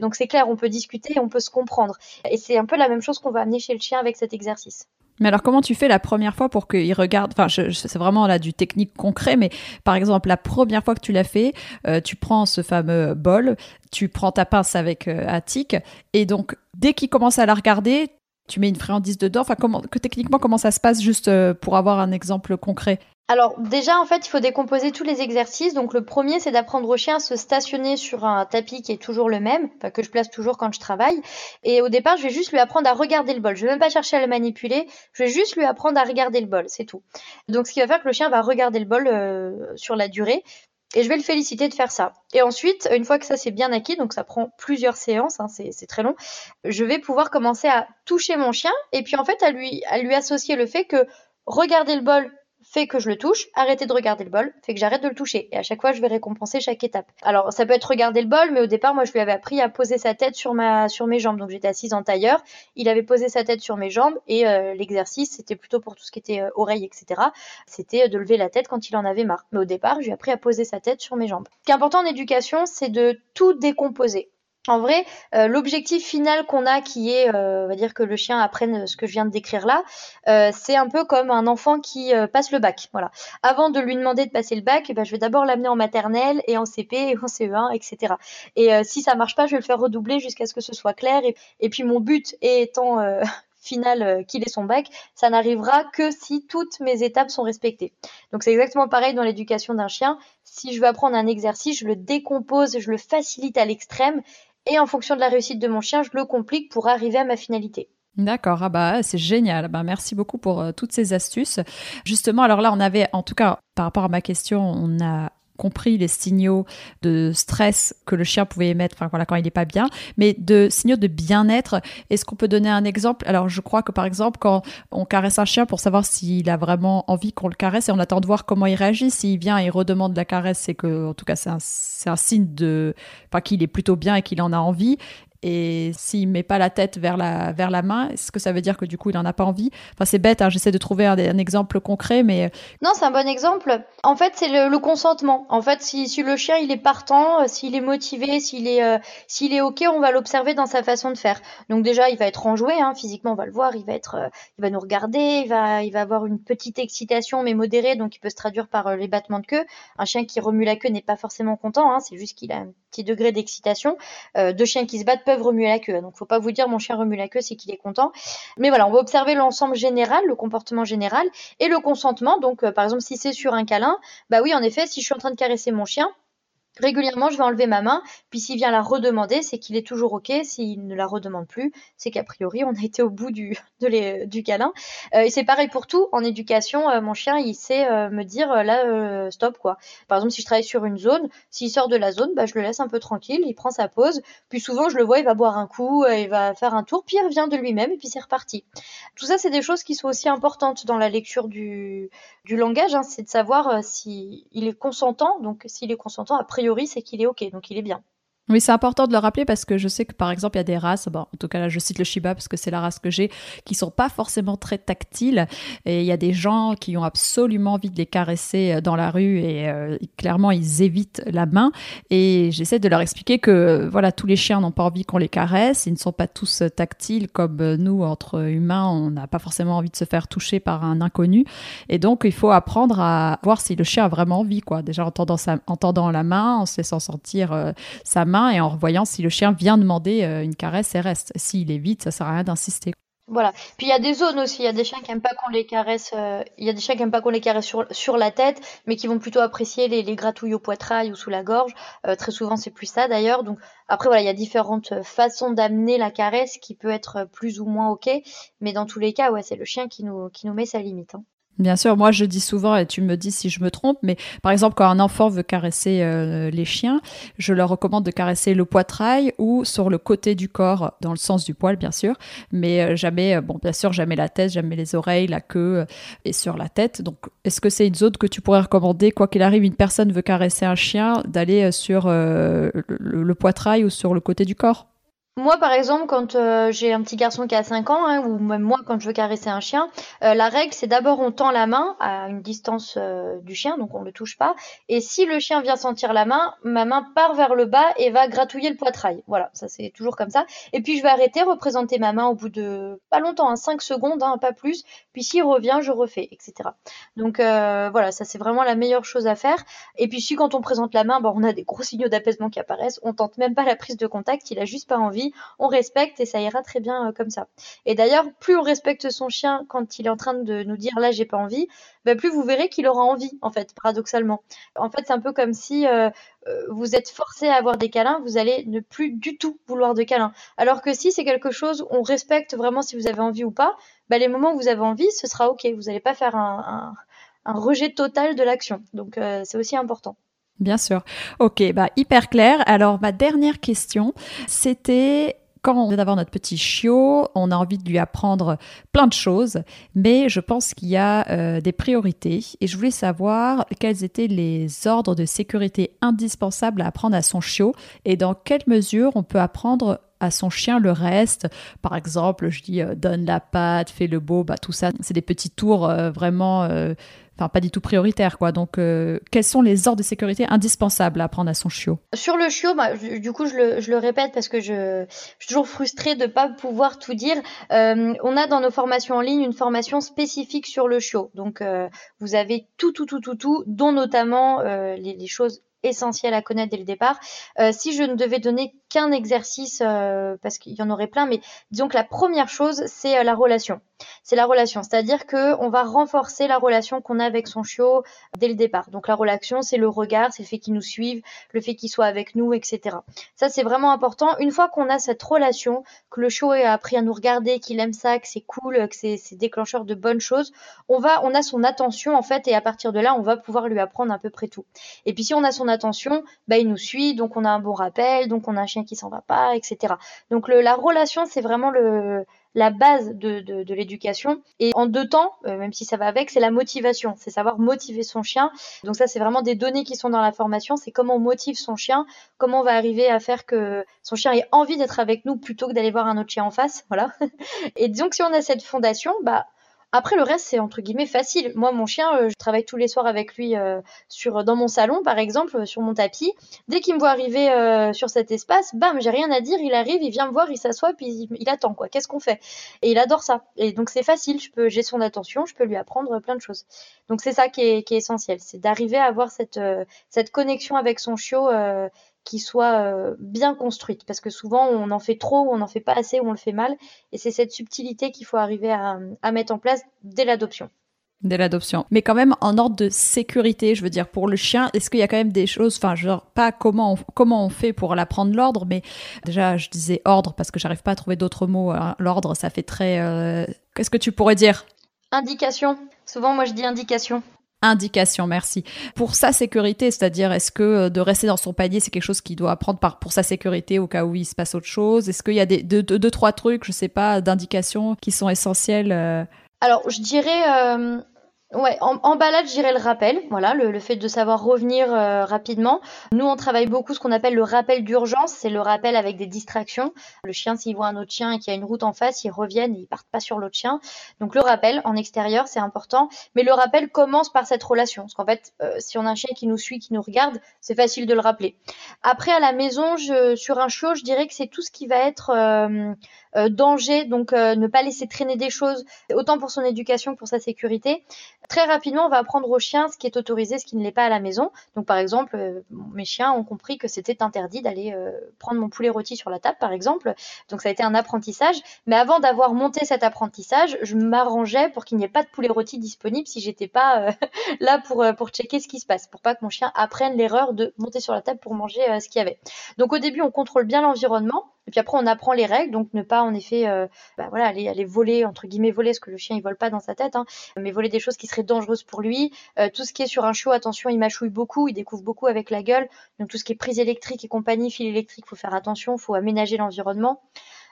donc c'est clair, on peut discuter, on peut se comprendre. Et c'est un peu la même chose qu'on va amener chez le chien avec cet exercice. Mais alors, comment tu fais la première fois pour qu'il regarde Enfin, c'est vraiment là du technique concret, mais par exemple, la première fois que tu l'as fait, tu prends ce fameux bol, tu prends ta pince avec euh, Attic, et donc dès qu'il commence à la regarder, tu mets une friandise dedans Enfin, comment, que techniquement, comment ça se passe juste euh, pour avoir un exemple concret? Alors déjà en fait il faut décomposer tous les exercices. Donc le premier c'est d'apprendre au chien à se stationner sur un tapis qui est toujours le même, que je place toujours quand je travaille. Et au départ je vais juste lui apprendre à regarder le bol. Je vais même pas chercher à le manipuler, je vais juste lui apprendre à regarder le bol, c'est tout. Donc ce qui va faire que le chien va regarder le bol euh, sur la durée. Et je vais le féliciter de faire ça. Et ensuite, une fois que ça c'est bien acquis, donc ça prend plusieurs séances, hein, c'est très long, je vais pouvoir commencer à toucher mon chien et puis en fait à lui, à lui associer le fait que regarder le bol fait que je le touche, arrêter de regarder le bol fait que j'arrête de le toucher. Et à chaque fois, je vais récompenser chaque étape. Alors, ça peut être regarder le bol, mais au départ, moi, je lui avais appris à poser sa tête sur ma, sur mes jambes. Donc, j'étais assise en tailleur. Il avait posé sa tête sur mes jambes et euh, l'exercice, c'était plutôt pour tout ce qui était euh, oreille, etc. C'était de lever la tête quand il en avait marre. Mais au départ, je lui ai appris à poser sa tête sur mes jambes. Ce qui est important en éducation, c'est de tout décomposer. En vrai, euh, l'objectif final qu'on a, qui est, euh, on va dire que le chien apprenne ce que je viens de décrire là, euh, c'est un peu comme un enfant qui passe le bac. Voilà. Avant de lui demander de passer le bac, eh ben, je vais d'abord l'amener en maternelle et en CP et en CE1, etc. Et si ça marche pas, je vais le faire redoubler jusqu'à ce que ce soit clair. Et, et puis mon but étant final qu'il ait son bac, ça n'arrivera que si toutes mes étapes sont respectées. Donc c'est exactement pareil dans l'éducation d'un chien. Si je veux apprendre un exercice, je le décompose, je le facilite à l'extrême et en fonction de la réussite de mon chien, je le complique pour arriver à ma finalité. D'accord, ah bah c'est génial. Bah, merci beaucoup pour euh, toutes ces astuces. Justement, alors là, on avait, en tout cas, par rapport à ma question, on a compris les signaux de stress que le chien pouvait émettre, quand il n'est pas bien, mais de signaux de bien-être. Est-ce qu'on peut donner un exemple? Alors, je crois que par exemple, quand on caresse un chien pour savoir s'il a vraiment envie qu'on le caresse et on attend de voir comment il réagit, s'il vient et redemande la caresse, c'est que, en tout cas, c'est un, signe de, qu'il est plutôt bien et qu'il en a envie. Et s'il met pas la tête vers la, vers la main, est-ce que ça veut dire que du coup il en a pas envie? Enfin c'est bête, hein, j'essaie de trouver un, exemple concret, mais... Non, c'est un bon exemple. En fait, c'est le, consentement. En fait, si, si, le chien il est partant, euh, s'il est motivé, s'il est, euh, est ok, on va l'observer dans sa façon de faire. Donc déjà, il va être enjoué, hein, physiquement on va le voir, il va être, euh, il va nous regarder, il va, il va avoir une petite excitation mais modérée, donc il peut se traduire par les battements de queue. Un chien qui remue la queue n'est pas forcément content, hein, c'est juste qu'il a un petit degré d'excitation. deux chiens qui se battent peuvent remuer la queue, donc faut pas vous dire mon chien remue la queue, c'est qu'il est content. Mais voilà, on va observer l'ensemble général, le comportement général et le consentement. Donc par exemple, si c'est sur un câlin, bah oui, en effet, si je suis en train de caresser mon chien, Régulièrement, je vais enlever ma main, puis s'il vient la redemander, c'est qu'il est toujours OK. S'il ne la redemande plus, c'est qu'a priori, on a été au bout du, de du câlin. Euh, et c'est pareil pour tout. En éducation, euh, mon chien, il sait euh, me dire là, stop, quoi. Par exemple, si je travaille sur une zone, s'il sort de la zone, bah, je le laisse un peu tranquille, il prend sa pause. Puis souvent, je le vois, il va boire un coup, il va faire un tour, puis il revient de lui-même, et puis c'est reparti. Tout ça, c'est des choses qui sont aussi importantes dans la lecture du, du langage, hein, c'est de savoir s'il est consentant. Donc, s'il est consentant, a priori, c'est qu'il est OK, donc il est bien. Oui, c'est important de le rappeler parce que je sais que par exemple, il y a des races, bon, en tout cas là je cite le Shiba parce que c'est la race que j'ai, qui sont pas forcément très tactiles. Et il y a des gens qui ont absolument envie de les caresser euh, dans la rue et euh, clairement ils évitent la main. Et j'essaie de leur expliquer que voilà, tous les chiens n'ont pas envie qu'on les caresse, ils ne sont pas tous euh, tactiles comme nous, entre humains, on n'a pas forcément envie de se faire toucher par un inconnu. Et donc il faut apprendre à voir si le chien a vraiment envie, quoi. Déjà en tendant, la main, en se laissant sentir sa main et en voyant si le chien vient demander euh, une caresse et reste. S'il est vite, ça sert à rien d'insister. Voilà. Puis il y a des zones aussi. Il y a des chiens qui aiment pas qu'on les caresse. Euh, il y a des chiens qui pas qu'on les caresse sur, la tête, mais qui vont plutôt apprécier les, les gratouilles au poitrail ou sous la gorge. Euh, très souvent, c'est plus ça d'ailleurs. Donc après voilà, il y a différentes façons d'amener la caresse qui peut être plus ou moins ok. Mais dans tous les cas, ouais, c'est le chien qui nous qui nous met sa limite. Hein. Bien sûr, moi je dis souvent, et tu me dis si je me trompe, mais par exemple quand un enfant veut caresser euh, les chiens, je leur recommande de caresser le poitrail ou sur le côté du corps, dans le sens du poil bien sûr, mais euh, jamais, euh, bon bien sûr jamais la tête, jamais les oreilles, la queue et sur la tête. Donc est-ce que c'est une zone que tu pourrais recommander, quoi qu'il arrive, une personne veut caresser un chien, d'aller sur le poitrail ou sur le côté du corps? Moi, par exemple, quand euh, j'ai un petit garçon qui a 5 ans, hein, ou même moi, quand je veux caresser un chien, euh, la règle, c'est d'abord on tend la main à une distance euh, du chien, donc on ne le touche pas. Et si le chien vient sentir la main, ma main part vers le bas et va gratouiller le poitrail. Voilà, ça c'est toujours comme ça. Et puis je vais arrêter, représenter ma main au bout de pas longtemps, hein, 5 secondes, hein, pas plus. Puis s'il revient, je refais, etc. Donc voilà, ça c'est vraiment la meilleure chose à faire. Et puis si quand on présente la main, bon, on a des gros signaux d'apaisement qui apparaissent, on tente même pas la prise de contact, il a juste pas envie on respecte et ça ira très bien euh, comme ça. Et d'ailleurs, plus on respecte son chien quand il est en train de nous dire là j'ai pas envie, bah, plus vous verrez qu'il aura envie en fait, paradoxalement. En fait, c'est un peu comme si euh, euh, vous êtes forcé à avoir des câlins, vous allez ne plus du tout vouloir de câlins. Alors que si c'est quelque chose, on respecte vraiment si vous avez envie ou pas, bah, les moments où vous avez envie, ce sera ok. Vous n'allez pas faire un, rejet total de l'action. Donc c'est aussi important. Bien sûr. Ok, bah hyper clair. Alors ma dernière question, c'était quand on vient d'avoir notre petit chiot, on a envie de lui apprendre plein de choses, mais je pense qu'il y a euh, des priorités et je voulais savoir quels étaient les ordres de sécurité indispensables à apprendre à son chiot et dans quelle mesure on peut apprendre à son chien le reste. Par exemple, je dis euh, donne la patte, fais le beau, bah, tout ça, c'est des petits tours euh, vraiment enfin pas du tout prioritaire quoi. Donc euh, quels sont les ordres de sécurité indispensables à prendre à son chiot? Sur le chiot, bah, du coup je le, répète parce que je, suis toujours frustrée de pas pouvoir tout dire. Euh, on a dans nos formations en ligne une formation spécifique sur le chiot. Donc euh, vous avez tout tout tout tout tout, dont notamment les choses essentiel à connaître dès le départ. Euh, si je ne devais donner qu'un exercice, euh, parce qu'il y en aurait plein, mais disons que la première chose, c'est euh, la relation. C'est la relation, c'est-à-dire que on va renforcer la relation qu'on a avec son chiot dès le départ. Donc la relation, c'est le regard, c'est le fait qu'il nous suive, le fait qu'il soit avec nous, etc. Ça, c'est vraiment important. Une fois qu'on a cette relation, que le chiot a appris à nous regarder, qu'il aime ça, que c'est cool, que c'est déclencheur de bonnes choses, on a son attention en fait, et à partir de là, on va pouvoir lui apprendre à peu près tout. Et puis si on a son attention, bah, il nous suit, donc on a un bon rappel, donc on a un chien qui s'en va pas, etc. Donc la relation, c'est vraiment la base de, l'éducation. Et en deux temps, euh, même si ça va avec, c'est la motivation. C'est savoir motiver son chien. Donc ça, c'est vraiment des données qui sont dans la formation. C'est comment on motive son chien, comment on va arriver à faire que son chien ait envie d'être avec nous plutôt que d'aller voir un autre chien en face. Voilà. Et que si on a cette fondation, bah après, le reste, c'est entre guillemets facile. Moi, mon chien, euh, je travaille tous les soirs avec lui euh, dans mon salon, par exemple, euh, sur mon tapis. Dès qu'il me voit arriver sur cet espace, bam, j'ai rien à dire, il arrive, il vient me voir, il s'assoit, puis il, attend, quoi. Qu'est-ce qu'on fait? Et il adore ça. Et donc, c'est facile, j'ai son attention, je peux lui apprendre plein de choses. Donc, c'est ça qui est, qui est essentiel, c'est d'arriver à avoir cette, cette connexion avec son chiot qui soit euh, bien construite parce que souvent on en fait trop on n'en fait pas assez ou on le fait mal et c'est cette subtilité qu'il faut arriver à, mettre en place dès l'adoption. Dès l'adoption. Mais quand même en ordre de sécurité, je veux dire, pour le chien, est-ce qu'il y a quand même des choses, enfin, genre, pas comment on, comment on fait pour l'apprendre l'ordre, mais déjà, je disais ordre parce que j'arrive pas à trouver d'autres mots. Hein. L'ordre, ça fait très. Euh, qu'est-ce que tu pourrais dire? Indication. Souvent, moi, je dis indication. Indication, merci. Pour sa sécurité, c'est-à-dire est-ce que euh, de rester dans son panier, c'est quelque chose qu'il doit apprendre pour sa sécurité au cas où il se passe autre chose? Est-ce qu'il y a deux, trois trucs, je sais pas, d'indications qui sont essentiels euh? Alors, je dirais, euh, Ouais, en, balade, je dirais le rappel, voilà, le, fait de savoir revenir euh, rapidement. Nous, on travaille beaucoup ce qu'on appelle le rappel d'urgence, c'est le rappel avec des distractions. Le chien, s'il voit un autre chien et qu'il y a une route en face, il reviennent, ils partent pas sur l'autre chien. Donc le rappel en extérieur, c'est important. Mais le rappel commence par cette relation, parce qu'en fait, euh, si on a un chien qui nous suit, qui nous regarde, c'est facile de le rappeler. Après, à la maison, je, sur un chiot, je dirais que c'est tout ce qui va être euh, euh, danger, donc euh, ne pas laisser traîner des choses, autant pour son éducation que pour sa sécurité. Très rapidement, on va apprendre au chien ce qui est autorisé, ce qui ne l'est pas à la maison. Donc par exemple, euh, mes chiens ont compris que c'était interdit d'aller prendre mon poulet rôti sur la table, par exemple. Donc ça a été un apprentissage. Mais avant d'avoir monté cet apprentissage, je m'arrangeais pour qu'il n'y ait pas de poulet rôti disponible si j'étais pas là pour pour checker ce qui se passe, pour pas que mon chien apprenne l'erreur de monter sur la table pour manger ce qu'il y avait. Donc au début, on contrôle bien l'environnement. Et puis après, on apprend les règles, donc ne pas en effet, euh, bah voilà, aller, aller voler entre guillemets voler, parce que le chien il vole pas dans sa tête, hein, mais voler des choses qui seraient dangereuses pour lui. Euh, tout ce qui est sur un chiot, attention, il mâchouille beaucoup, il découvre beaucoup avec la gueule. Donc tout ce qui est prise électrique et compagnie, fil électrique, faut faire attention, faut aménager l'environnement.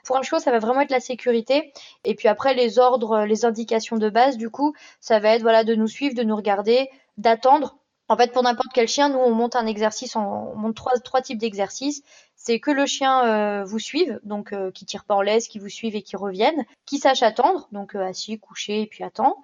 Pour un chiot, ça va vraiment être la sécurité. Et puis après, les ordres, les indications de base, du coup, ça va être voilà de nous suivre, de nous regarder, d'attendre en fait, pour n'importe quel chien, nous, on monte un exercice, on monte trois, types d'exercices. C'est que le chien euh, vous suive, donc euh, qui tire pas en laisse, qui vous suive et qui revienne, qui sache attendre, donc euh, assis, couché et puis attend,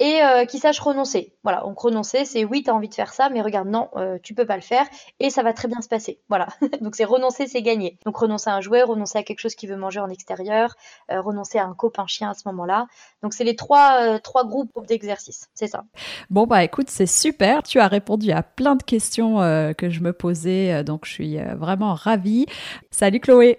et euh, qui sache renoncer. Voilà, donc renoncer, c'est oui, tu as envie de faire ça, mais regarde, non, euh, tu peux pas le faire et ça va très bien se passer. Voilà, donc c'est renoncer, c'est gagner. Donc renoncer à un jouet, renoncer à quelque chose qui veut manger en extérieur, euh, renoncer à un copain chien à ce moment-là. Donc c'est les trois, trois groupes d'exercices, c'est ça. Bon, bah écoute, c'est super. Tu as répondu à plein de questions que je me posais, donc je suis vraiment ravie. Salut Chloé.